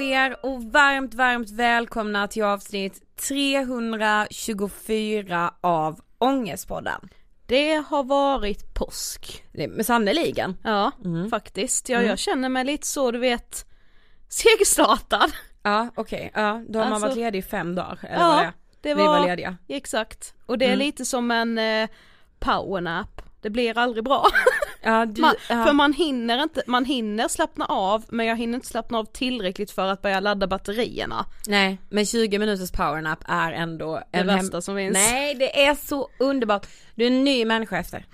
er och varmt, varmt välkomna till avsnitt 324 av Ångestpodden. Det har varit påsk. Men sannoliken. Ja, faktiskt. Ja, jag känner mig lite så, du vet, segstartad. Ja okej, ja då har man Alltså- varit ledig i fem dagar eller vad det Ja, det Vi var, var lediga. exakt. Och det är lite som en eh, powernap. Det blir aldrig bra. Ja, du, Man, ja. För man hinner inte, man hinner slappna av men jag hinner inte slappna av tillräckligt för att börja ladda batterierna. Nej, men 20 minuters powernap är ändå Det en värsta som finns. Nej, det är så underbart. Du är en ny människa efter.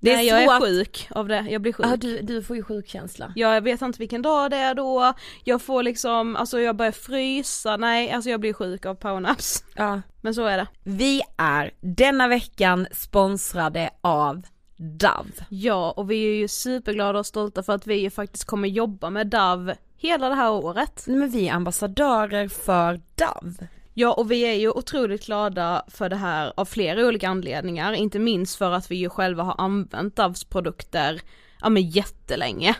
Det är Nej, jag är att- sjuk av det, jag blir sjuk. Ja, du, du får ju sjukkänsla. Jag vet inte vilken dag det är då, jag får liksom, alltså jag börjar frysa, nej alltså jag blir sjuk av powernaps. Ja. Men så är det. Vi är denna veckan sponsrade av Dove. Ja, och vi är ju superglada och stolta för att vi ju faktiskt kommer jobba med DAV hela det här året. Nej, Men vi är ambassadörer för Dove. Ja, och vi är ju otroligt glada för det här av flera olika anledningar, inte minst för att vi ju själva har använt DAVs produkter, ja men jättelänge.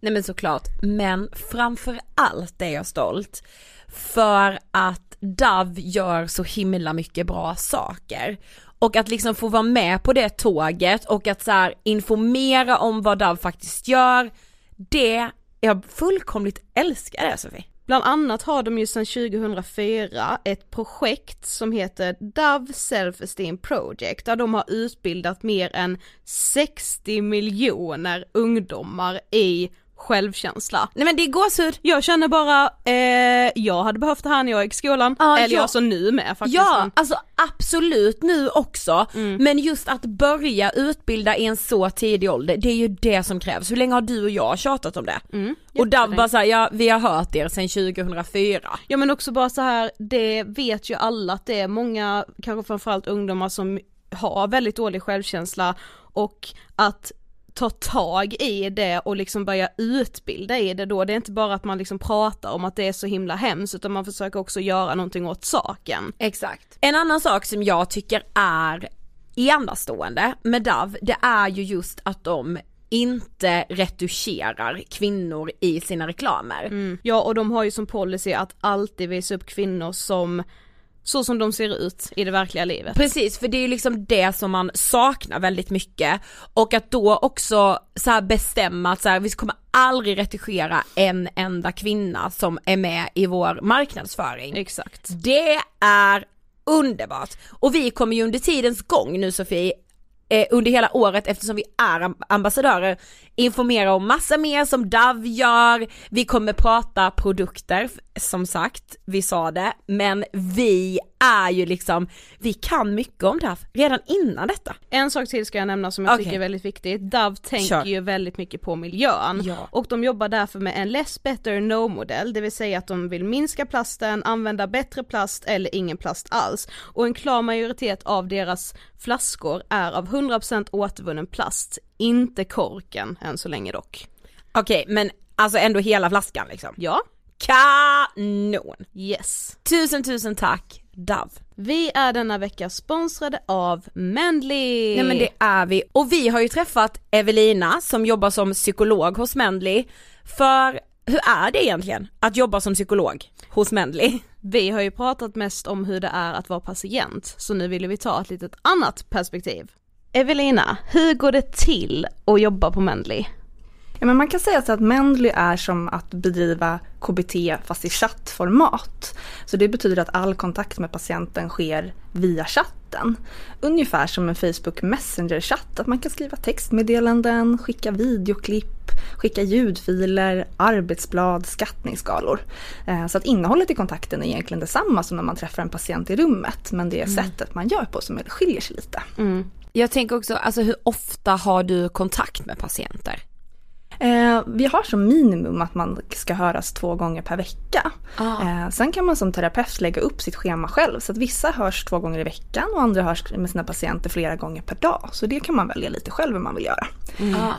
Nej men såklart, men framför allt är jag stolt för att Dove gör så himla mycket bra saker. Och att liksom få vara med på det tåget och att så här informera om vad Dove faktiskt gör, det, jag fullkomligt älskar det Sofie. Bland annat har de ju sedan 2004 ett projekt som heter Dove Self Esteem Project där de har utbildat mer än 60 miljoner ungdomar i självkänsla. Nej men det är gåshud. Jag känner bara, eh, jag hade behövt det här när jag gick i skolan, Ja, eller ja. alltså nu med faktiskt. Ja, alltså absolut nu också. Men just att börja utbilda i en så tidig ålder, det är ju det som krävs. Hur länge har du och jag tjatat om det? och Dove bara såhär, ja vi har hört er sedan 2004. Ja men också bara så här, det vet ju alla att det är många, kanske framförallt ungdomar som har väldigt dålig självkänsla och att ta tag i det och liksom börja utbilda i det då, det är inte bara att man liksom pratar om att det är så himla hemskt utan man försöker också göra någonting åt saken. Exakt. En annan sak som jag tycker är enastående med Dove, det är ju just att de inte retuscherar kvinnor i sina reklamer. Ja och de har ju som policy att alltid visa upp kvinnor som så som de ser ut i det verkliga livet. Precis, för det är ju liksom det som man saknar väldigt mycket och att då också så bestämma att så här, vi kommer aldrig retuschera en enda kvinna som är med i vår marknadsföring. Exakt. Det är underbart! Och vi kommer ju under tidens gång nu Sofie, eh, under hela året eftersom vi är amb- ambassadörer, informera om massa mer som Dove gör, vi kommer prata produkter, som sagt, vi sa det, men vi är ju liksom, vi kan mycket om Dove redan innan detta. En sak till ska jag nämna som jag Okej. tycker är väldigt viktigt. Dove tänker Kör. ju väldigt mycket på miljön Ja. och de jobbar därför med en less better no modell, det vill säga att de vill minska plasten, använda bättre plast eller ingen plast alls. Och en klar majoritet av deras flaskor är av 100% återvunnen plast, inte korken än så länge dock. Okej, men alltså ändå hela flaskan liksom. Ja, Kanon! yes. Tusen tusen tack Dove. Vi är denna vecka sponsrade av Mendley. Nej men det är vi. Och vi har ju träffat Evelina som jobbar som psykolog hos Mendley. För hur är det egentligen att jobba som psykolog hos Mendley? Vi har ju pratat mest om hur det är att vara patient, så nu ville vi ta ett litet annat perspektiv. Evelina, hur går det till att jobba på Mendley? Ja, men man kan säga så att Mendley är som att bedriva KBT fast i chattformat. Så det betyder att all kontakt med patienten sker via chatt chatten. Ungefär som en Facebook Messenger-chatt, att man kan skriva textmeddelanden, skicka videoklipp, skicka ljudfiler, arbetsblad, skattningsskalor. Eh, så att innehållet i kontakten är egentligen detsamma som när man träffar en patient i rummet, men det är sättet man gör på som skiljer sig lite. Jag tänker också, alltså hur ofta har du kontakt med patienter? Eh, vi har som minimum att man ska höras två gånger per vecka. Ah. Eh, sen kan man som terapeut lägga upp sitt schema själv så att vissa hörs två gånger i veckan och andra hörs med sina patienter flera gånger per dag. Så det kan man välja lite själv hur man vill göra.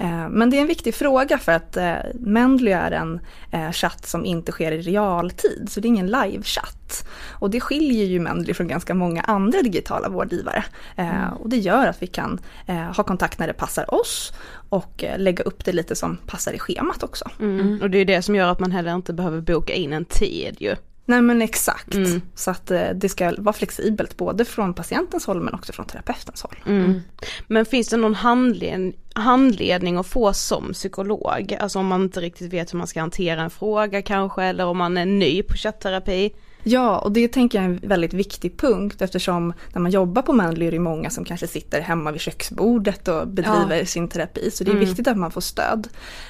Eh, men det är en viktig fråga för att eh, Mendly är en eh, chatt som inte sker i realtid så det är ingen livechatt. Och det skiljer ju Mendly från ganska många andra digitala vårdgivare. Eh, och det gör att vi kan eh, ha kontakt när det passar oss och eh, lägga upp det lite som passar i schemat också. Mm. Och det är det som gör att man heller inte behöver boka in en tid ju. Nej men exakt. Mm. Så att eh, det ska vara flexibelt både från patientens håll men också från terapeutens håll. Mm. Men finns det någon handled handledning att få som psykolog? Alltså om man inte riktigt vet hur man ska hantera en fråga kanske eller om man är ny på chattterapi? Ja, och det tänker jag är en väldigt viktig punkt eftersom när man jobbar på Manly är det många som kanske sitter hemma vid köksbordet och bedriver sin terapi. Så det är viktigt att man får stöd.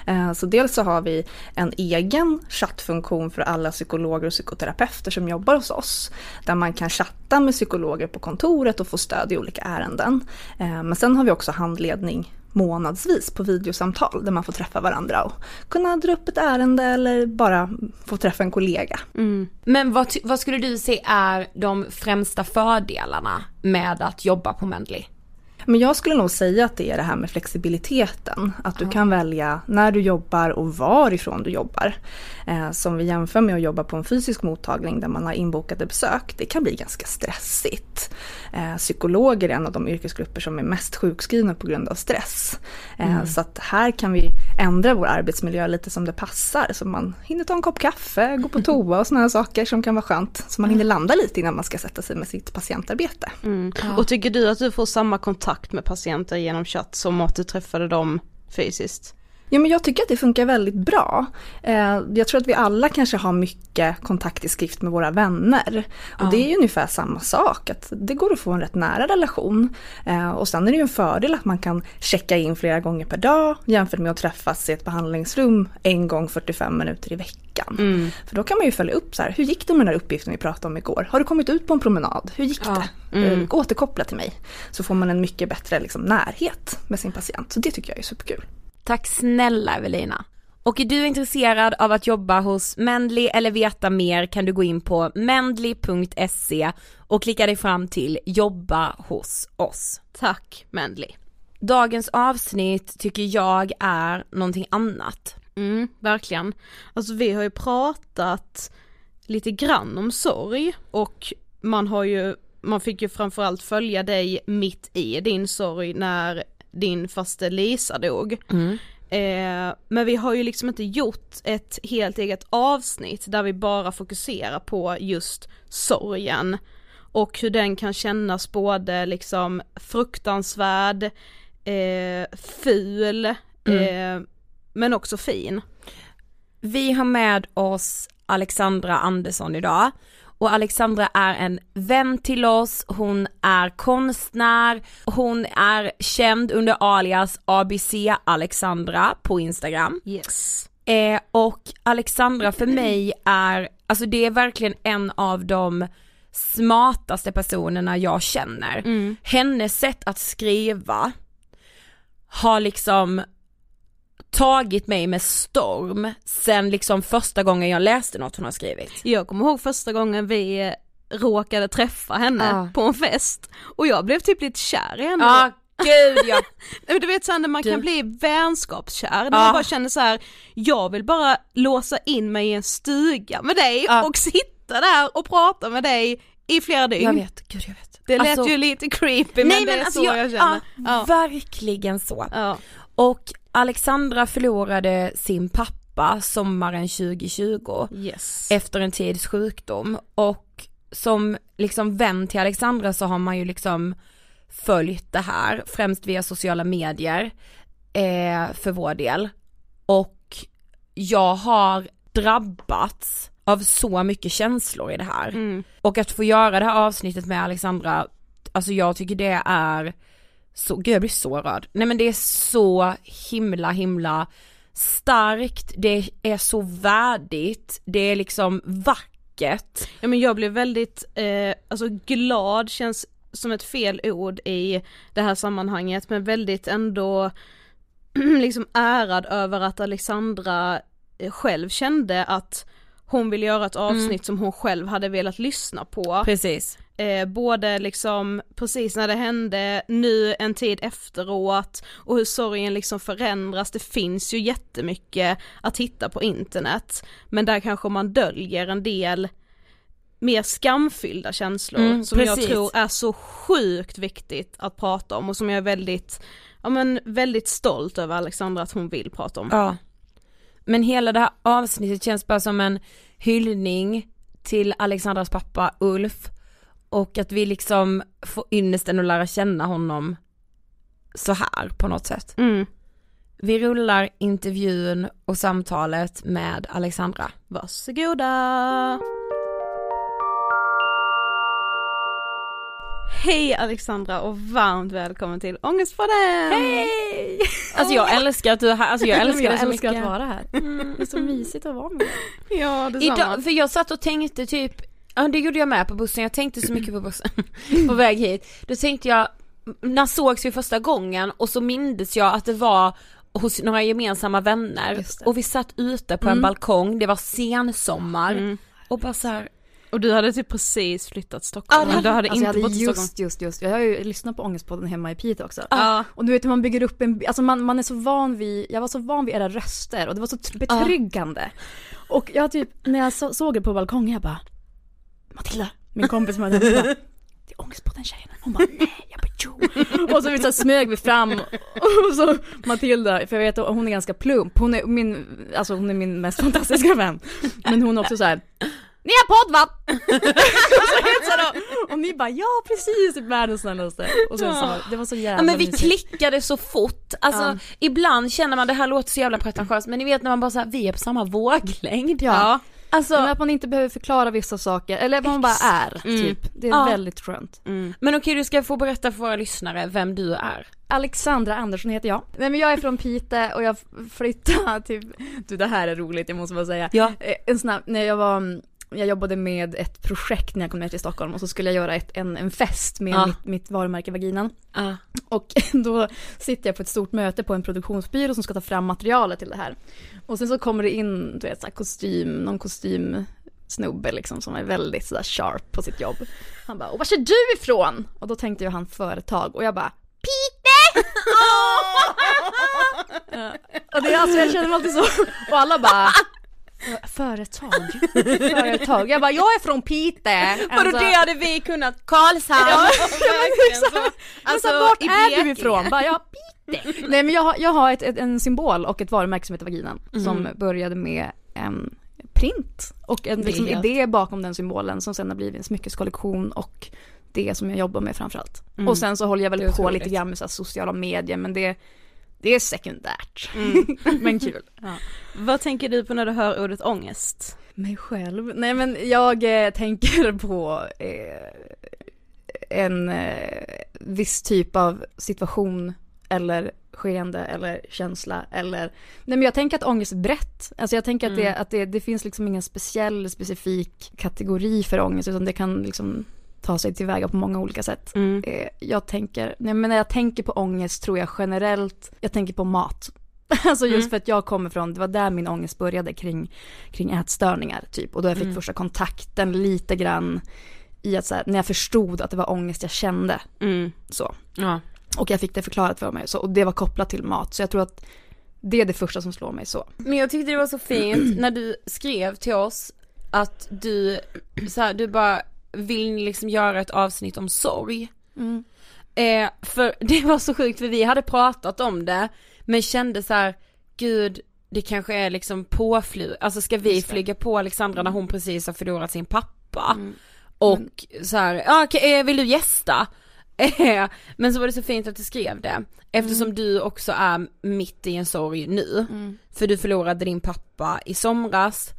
Eh, Så dels så har vi en egen chattfunktion för alla psykologer och psykoterapeuter som jobbar hos oss. Där man kan chatta med psykologer på kontoret och få stöd i olika ärenden. Eh, Men sen har vi också handledning månadsvis på videosamtal där man får träffa varandra och kunna dra upp ett ärende eller bara få träffa en kollega. Mm. Men vad, vad skulle du se är de främsta fördelarna med att jobba på Mendley? Men jag skulle nog säga att det är det här med flexibiliteten. Att du kan välja när du jobbar och varifrån du jobbar. Eh, som vi jämför med att jobba på en fysisk mottagning där man har inbokade besök. Det kan bli ganska stressigt. Eh, psykologer är en av de yrkesgrupper som är mest sjukskrivna på grund av stress. Eh, Så att här kan vi ändra vår arbetsmiljö lite som det passar. Så man hinner ta en kopp kaffe, gå på toa och sådana saker som kan vara skönt. Så man hinner landa lite innan man ska sätta sig med sitt patientarbete. Och tycker du att du får samma kontakt med patienter genom chatt som att du träffade dem fysiskt? Ja, men jag tycker att det funkar väldigt bra. Eh, jag tror att vi alla kanske har mycket kontakt i skrift med våra vänner. Och det är ju ungefär samma sak, att det går att få en rätt nära relation. Eh, och sen är det ju en fördel att man kan checka in flera gånger per dag jämfört med att träffas i ett behandlingsrum en gång 45 minuter i veckan. För då kan man ju följa upp så här, hur gick det med den här uppgiften vi pratade om igår? Har du kommit ut på en promenad? Hur gick det? Eh, återkoppla till mig. Så får man en mycket bättre liksom, närhet med sin patient. Så det tycker jag är superkul. Tack snälla Evelina. Och är du intresserad av att jobba hos Mendley eller veta mer kan du gå in på mendley.se och klicka dig fram till jobba hos oss. Tack Mendley. Dagens avsnitt tycker jag är någonting annat. Mm, verkligen. Alltså vi har ju pratat lite grann om sorg och man har ju, man fick ju framförallt följa dig mitt i din sorg när din faste Lisa dog. Eh, men vi har ju liksom inte gjort ett helt eget avsnitt där vi bara fokuserar på just sorgen och hur den kan kännas både liksom fruktansvärd, eh, ful, eh, men också fin. Vi har med oss Alexandra Andersson idag och Alexandra är en vän till oss, hon är konstnär, hon är känd under alias ABC Alexandra på Instagram. Yes. Eh, och Alexandra för mig är, alltså det är verkligen en av de smartaste personerna jag känner. Hennes sätt att skriva har liksom tagit mig med storm sen liksom första gången jag läste något hon har skrivit. Jag kommer ihåg första gången vi eh, råkade träffa henne Ja. på en fest och jag blev typ lite kär i henne. Ja, gud ja. Du vet såhär när man Du- kan bli vänskapskär, när Ja. man bara känner så här: jag vill bara låsa in mig i en stuga med dig Ja. och sitta där och prata med dig i flera dygn. Jag vet, gud jag vet. Det lät Alltså- ju lite creepy men Nej det men är alltså så jag, jag, känner. Ja, verkligen så. Och Alexandra förlorade sin pappa sommaren 2020 Yes. efter en tids sjukdom och som liksom vän till Alexandra så har man ju liksom följt det här, främst via sociala medier eh, för vår del. Och jag har drabbats av så mycket känslor i det här. Mm. Och att få göra det här avsnittet med Alexandra alltså jag tycker det är så, gud jag blir så rörd. Nej men det är så himla himla starkt, det är så värdigt, det är liksom vackert. Ja men jag blev väldigt, eh, alltså glad känns som ett fel ord i det här sammanhanget men väldigt ändå liksom ärad över att Alexandra eh, själv kände att hon ville göra ett avsnitt mm. som hon själv hade velat lyssna på. Precis. Eh, både liksom precis när det hände, nu en tid efteråt och hur sorgen liksom förändras. Det finns ju jättemycket att hitta på internet. Men där kanske man döljer en del mer skamfyllda känslor mm, som precis. jag tror är så sjukt viktigt att prata om och som jag är väldigt, ja men väldigt stolt över Alexandra att hon vill prata om. Ja. Men hela det här avsnittet känns bara som en hyllning till Alexandras pappa Ulf och att vi liksom får ynnesten att lära känna honom så här på något sätt. Mm. Vi rullar intervjun och samtalet med Alexandra. Varsågoda! Hej Alexandra och varmt välkommen till Ångestpodden! Hej! Alltså jag älskar att du är här, alltså jag älskar jag det så älskar mycket. att vara här. Mm, det är så mysigt att vara med Ja detsamma. Idag, för jag satt och tänkte typ, ja det gjorde jag med på bussen, jag tänkte så mycket på bussen, på väg hit. Då tänkte jag, när sågs vi första gången och så mindes jag att det var hos några gemensamma vänner och vi satt ute på en Mm. balkong, det var sensommar Mm. och bara så här, Och du hade typ precis flyttat till Stockholm, Ja, men du hade Alltså inte jag hade bott i Stockholm. just, just, just, jag har ju lyssnat på Ångestpodden hemma i Piteå också. Ja. Och du vet hur man bygger upp en, alltså man, man är så van vid, jag var så van vid era röster och det var så tr- betryggande. Och jag typ, när jag så, såg er på balkongen jag bara Matilda, min kompis Matilda, hon bara, det är Ångestpodden tjejerna. Hon bara nej, jag bara jo. Och så, vi så smög vi fram och så Matilda, för jag vet att hon är ganska plump, hon är min, alltså hon är min mest fantastiska vän. Men hon är också så här. Ni har podd va? och, så helt så här, och ni bara ja precis, världens snällaste. Och sen så, det var så jävla Ja men vi mysigt. klickade så fort, alltså Ja. ibland känner man det här låter så jävla pretentiöst men ni vet när man bara såhär, vi är på samma våglängd. Ja. Alltså, Men att man inte behöver förklara vissa saker, eller att man bara är, Mm. typ. Det är Ja. väldigt skönt. men okej du ska få berätta för våra lyssnare vem du är. Alexandra Andersson heter jag. Nej men jag är från Pite och jag flyttade till, du det här är roligt, jag måste bara säga. Ja. Eh, En snabb, när jag var, jag jobbade med ett projekt när jag kom ner till Stockholm och så skulle jag göra ett, en, en fest med Ja. mitt, mitt varumärke Vaginan. Ah. Och då sitter jag på ett stort möte på en produktionsbyrå som ska ta fram materialet till det här. Och sen så kommer det in, du vet, så här kostym, någon kostymsnubbe liksom som är väldigt sådär sharp på sitt jobb. Han bara, och var är du ifrån? Och då tänkte jag han företag och jag bara, Pite! Ja. och det är alltså, jag känner mig alltid så, och alla bara Företag? Företag? Jag bara, jag är från Pite! Vadå Alltså- det hade vi kunnat, Karlshamn! Ja, så. Men Alltså, så, vart är du ifrån? Bara, jag Piteå. Nej men jag har, jag har ett, ett, en symbol och ett varumärke som heter Vaginan. Som började med en print och en liksom, idé bakom den symbolen som sen har blivit en smyckeskollektion och det som jag jobbar med framförallt. Och sen så håller jag väl på lite grann med så sociala medier men det, det är sekundärt. men kul. Ja. Vad tänker du på när du hör ordet ångest? Mig själv? Nej men jag eh, tänker på eh, en eh, viss typ av situation eller skeende eller känsla eller Nej men jag tänker att ångest är brett. Alltså jag tänker att, det, att det, det finns liksom ingen speciell specifik kategori för ångest utan det kan liksom ta sig tillväga på många olika sätt. Eh, jag tänker, nej men när jag tänker på ångest tror jag generellt, jag tänker på mat. Alltså just för att jag kommer från, det var där min ångest började kring, kring ätstörningar typ. Och då jag fick första kontakten lite grann i att så här, när jag förstod att det var ångest jag kände. Så. Ja. Och jag fick det förklarat för mig så, och det var kopplat till mat. Så jag tror att det är det första som slår mig så. Men jag tyckte det var så fint när du skrev till oss att du, så här, du bara vill ni liksom göra ett avsnitt om sorg. Eh, för det var så sjukt för vi hade pratat om det men kände så här, gud det kanske är liksom påflyg, alltså ska vi flyga på Alexandra när hon precis har förlorat sin pappa? Och så här, ja okej, eh, vill du gästa? Men så var det så fint att du skrev det, eftersom du också är mitt i en sorg nu. För du förlorade din pappa i somras.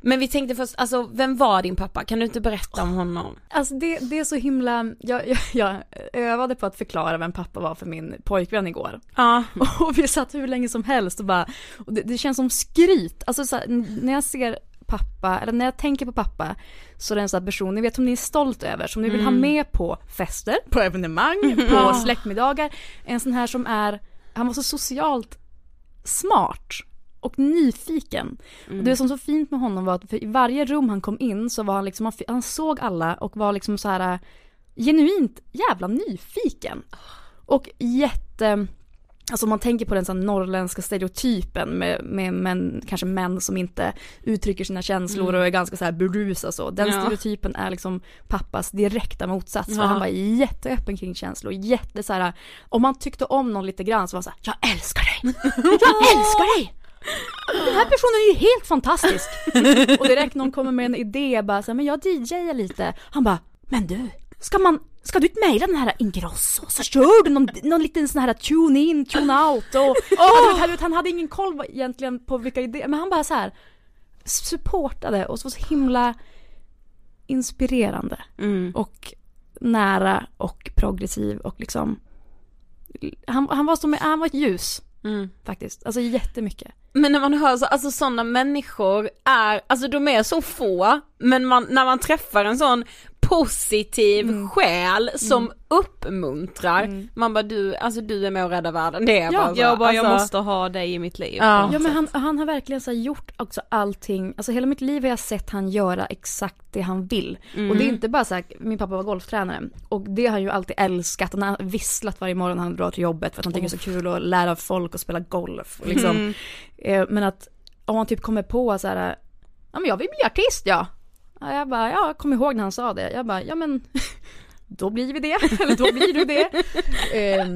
Men vi tänkte först, alltså vem var din pappa? Kan du inte berätta om honom? Alltså det, det är så himla, jag, jag, jag övade på att förklara vem pappa var för min pojkvän igår. Ja. Och vi satt hur länge som helst och bara, och det, det känns som skryt. Alltså så här, när jag ser pappa, eller när jag tänker på pappa, så är det en sån här person, ni vet som ni är stolt över, som ni vill ha med på fester, på evenemang, på släktmiddagar. En sån här som är, han var så socialt smart och nyfiken. Och det som var så fint med honom var att i varje rum han kom in så var han liksom, han, såg alla och var liksom så här äh, genuint jävla nyfiken. Och jätte, alltså om man tänker på den sån norrländska stereotypen med, med män, kanske män som inte uttrycker sina känslor och är ganska så här berusa så. Den Ja. stereotypen är liksom pappas direkta motsats. För Ja. han var jätteöppen kring känslor, jätte så här, om man tyckte om någon lite grann så var han så här, jag älskar dig! Jag älskar dig! Den här personen är ju helt fantastisk! Och direkt någon kommer med en idé bara så här, men jag DJar lite. Han bara, men du, ska man, ska du inte mejla den här Ingrosso? Så kör du någon, någon liten sån här tune in, tune out och, och du vet, han, hade ingen koll egentligen på vilka idéer, men han bara så här supportade och så var så himla inspirerande och nära och progressiv och liksom han, han var som, han var ett ljus faktiskt, alltså jättemycket. Men när man hör så, alltså sådana människor är, alltså de är så få, men man, när man träffar en sån positiv själ som uppmuntrar, man bara du, alltså du är med och räddar världen, det är Ja, bara så. Jag bara, jag alltså, måste ha dig i mitt liv. Ja. Ja men han, han har verkligen så gjort också allting, alltså hela mitt liv har jag sett han göra exakt det han vill. Och det är inte bara så här, min pappa var golftränare och det har han ju alltid älskat, han har visslat varje morgon när han drar till jobbet för att han tycker det är så kul att lära folk att spela golf. Liksom. Eh, Men att om man typ kommer på så här, ja men jag vill bli artist ja. Ja jag bara, ja kommer ihåg när han sa det, jag bara, ja men då blir vi det, eller då blir du det. Eh,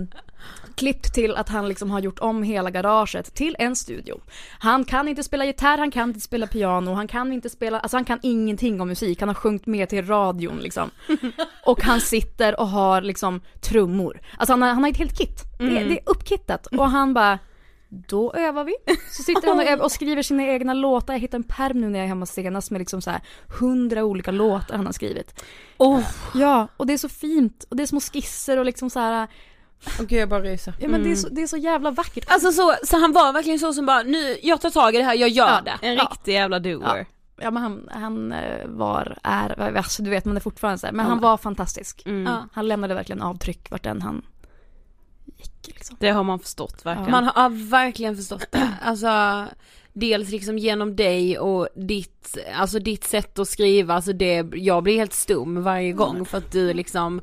klippt till att han liksom har gjort om hela garaget till en studio. Han kan inte spela gitarr, han kan inte spela piano, han kan inte spela, alltså han kan ingenting om musik, han har sjungit med till radion liksom. Och han sitter och har liksom trummor. Alltså han har, han har ett helt kit, det, det är uppkittat. Och han bara, då övar vi. Så sitter han och, övar och skriver sina egna låtar. Jag hittade en perm nu när jag är hemma senast med liksom så här hundra olika låtar han har skrivit. Åh, Ja, och det är så fint. Och det är små skisser och liksom så här. oh, gud jag bara ryser. Ja men det, är så, det är så jävla vackert. Alltså så, så han var verkligen så som bara, nu, jag tar tag i det här, jag gör Ja. det. En Ja. riktig jävla doer. Ja men han, han eh, var, är, alltså du vet man är fortfarande så här, men han var fantastisk. Ja, han lämnade verkligen avtryck vart än han gick liksom. Det har man förstått verkligen. Man har verkligen förstått det. Alltså, dels liksom genom dig och ditt, alltså ditt sätt att skriva, alltså det, jag blir helt stum varje gång för att du liksom,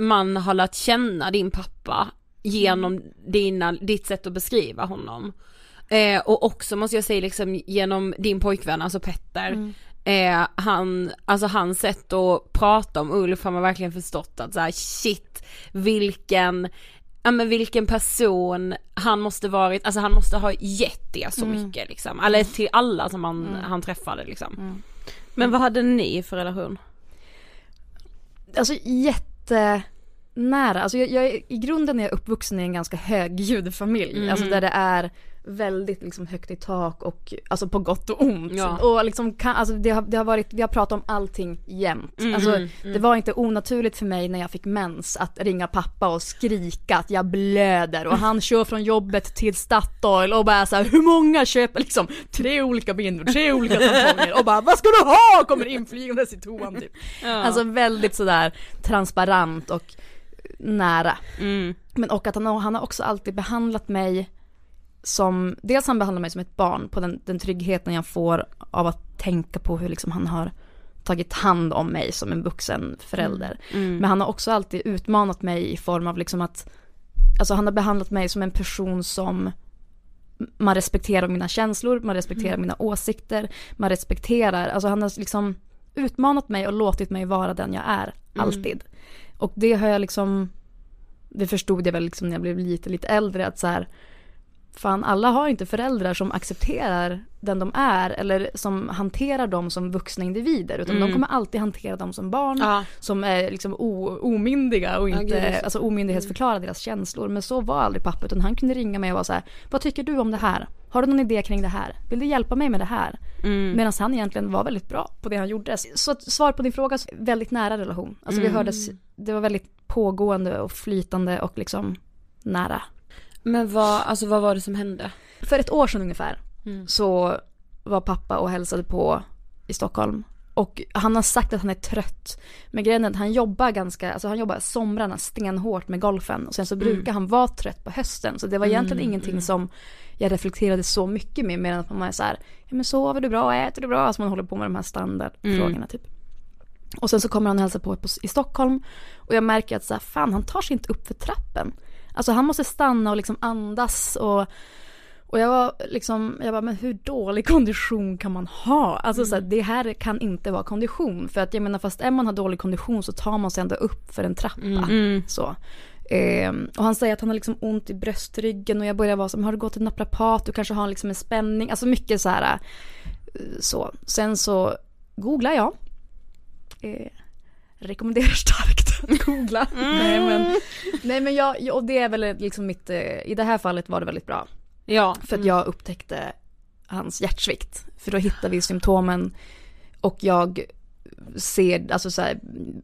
man har lärt känna din pappa genom dina, ditt sätt att beskriva honom. Eh, och också måste jag säga liksom genom din pojkvän, alltså Petter. Eh, han, alltså hans sätt att prata om Ulf har man verkligen förstått att så här, shit, vilken, ja men vilken person han måste varit, alltså han måste ha gett det så mycket liksom. Eller till alla som han, han träffade liksom. Men vad hade ni för relation? Alltså jättenära, alltså jag, jag, i grunden är jag uppvuxen i en ganska högljudd familj. Alltså där det är väldigt liksom högt i tak och alltså på gott och ont. Ja. Och liksom kan, alltså det har, det har varit, vi har pratat om allting jämt. Alltså det var inte onaturligt för mig när jag fick mens att ringa pappa och skrika att jag blöder och han kör från jobbet till Statoil och bara så här, hur många köper liksom tre olika bindor, tre olika tamponger och bara vad ska du ha? Kommer inflygandes i toan typ. Alltså väldigt sådär transparent och nära. Men och att han, han har också alltid behandlat mig som, dels han behandlar mig som ett barn på den, den tryggheten jag får av att tänka på hur liksom han har tagit hand om mig som en vuxen förälder. Men han har också alltid utmanat mig i form av liksom att, alltså han har behandlat mig som en person som man respekterar mina känslor, man respekterar mina åsikter, man respekterar, alltså han har liksom utmanat mig och låtit mig vara den jag är, alltid. Och det har jag liksom, det förstod jag väl liksom när jag blev lite, lite äldre att så här, fan alla har inte föräldrar som accepterar den de är eller som hanterar dem som vuxna individer utan Mm. de kommer alltid hantera dem som barn Ja. som är liksom omyndiga och Ja, inte, så- alltså omyndighetsförklara deras känslor. Men så var aldrig pappa utan han kunde ringa mig och vara så här, vad tycker du om det här? Har du någon idé kring det här? Vill du hjälpa mig med det här? Mm. Medan han egentligen var väldigt bra på det han gjorde. Så svar på din fråga, väldigt nära relation. Alltså vi Mm. hördes, det var väldigt pågående och flytande och liksom nära. Men vad, alltså vad var det som hände? För ett år sedan ungefär Mm. så var pappa och hälsade på i Stockholm. Och han har sagt att han är trött. Men grejen är att han jobbar ganska, alltså han jobbar somrarna stenhårt med golfen. Och sen så brukar han vara trött på hösten. Så det var egentligen ingenting som jag reflekterade så mycket med. Medan att man är så här, ja men sover du bra, äter du bra? Alltså man håller på med de här standardfrågorna typ. Och sen så kommer han på, på i Stockholm. Och jag märker att så här, fan han tar sig inte upp för trappen. Alltså han måste stanna och liksom andas och och jag var liksom, jag bara, men hur dålig kondition kan man ha? Alltså så här, det här kan inte vara kondition. För att jag menar, fast om man har dålig kondition så tar man sig ändå upp för en trappa. Så. Ehm, och han säger att han har liksom ont i bröstryggen och jag börjar vara som, har du gått till naprapat? Du kanske har liksom en spänning. Alltså mycket så här, eh, så. Sen så googlar jag. Eh, rekommenderar starkt att googla. Nej men, nej, men jag, och det är väl liksom mitt, eh, i det här fallet var det väldigt bra. Ja. För att jag upptäckte hans hjärtsvikt. För då hittar vi symptomen och jag ser, alltså så här,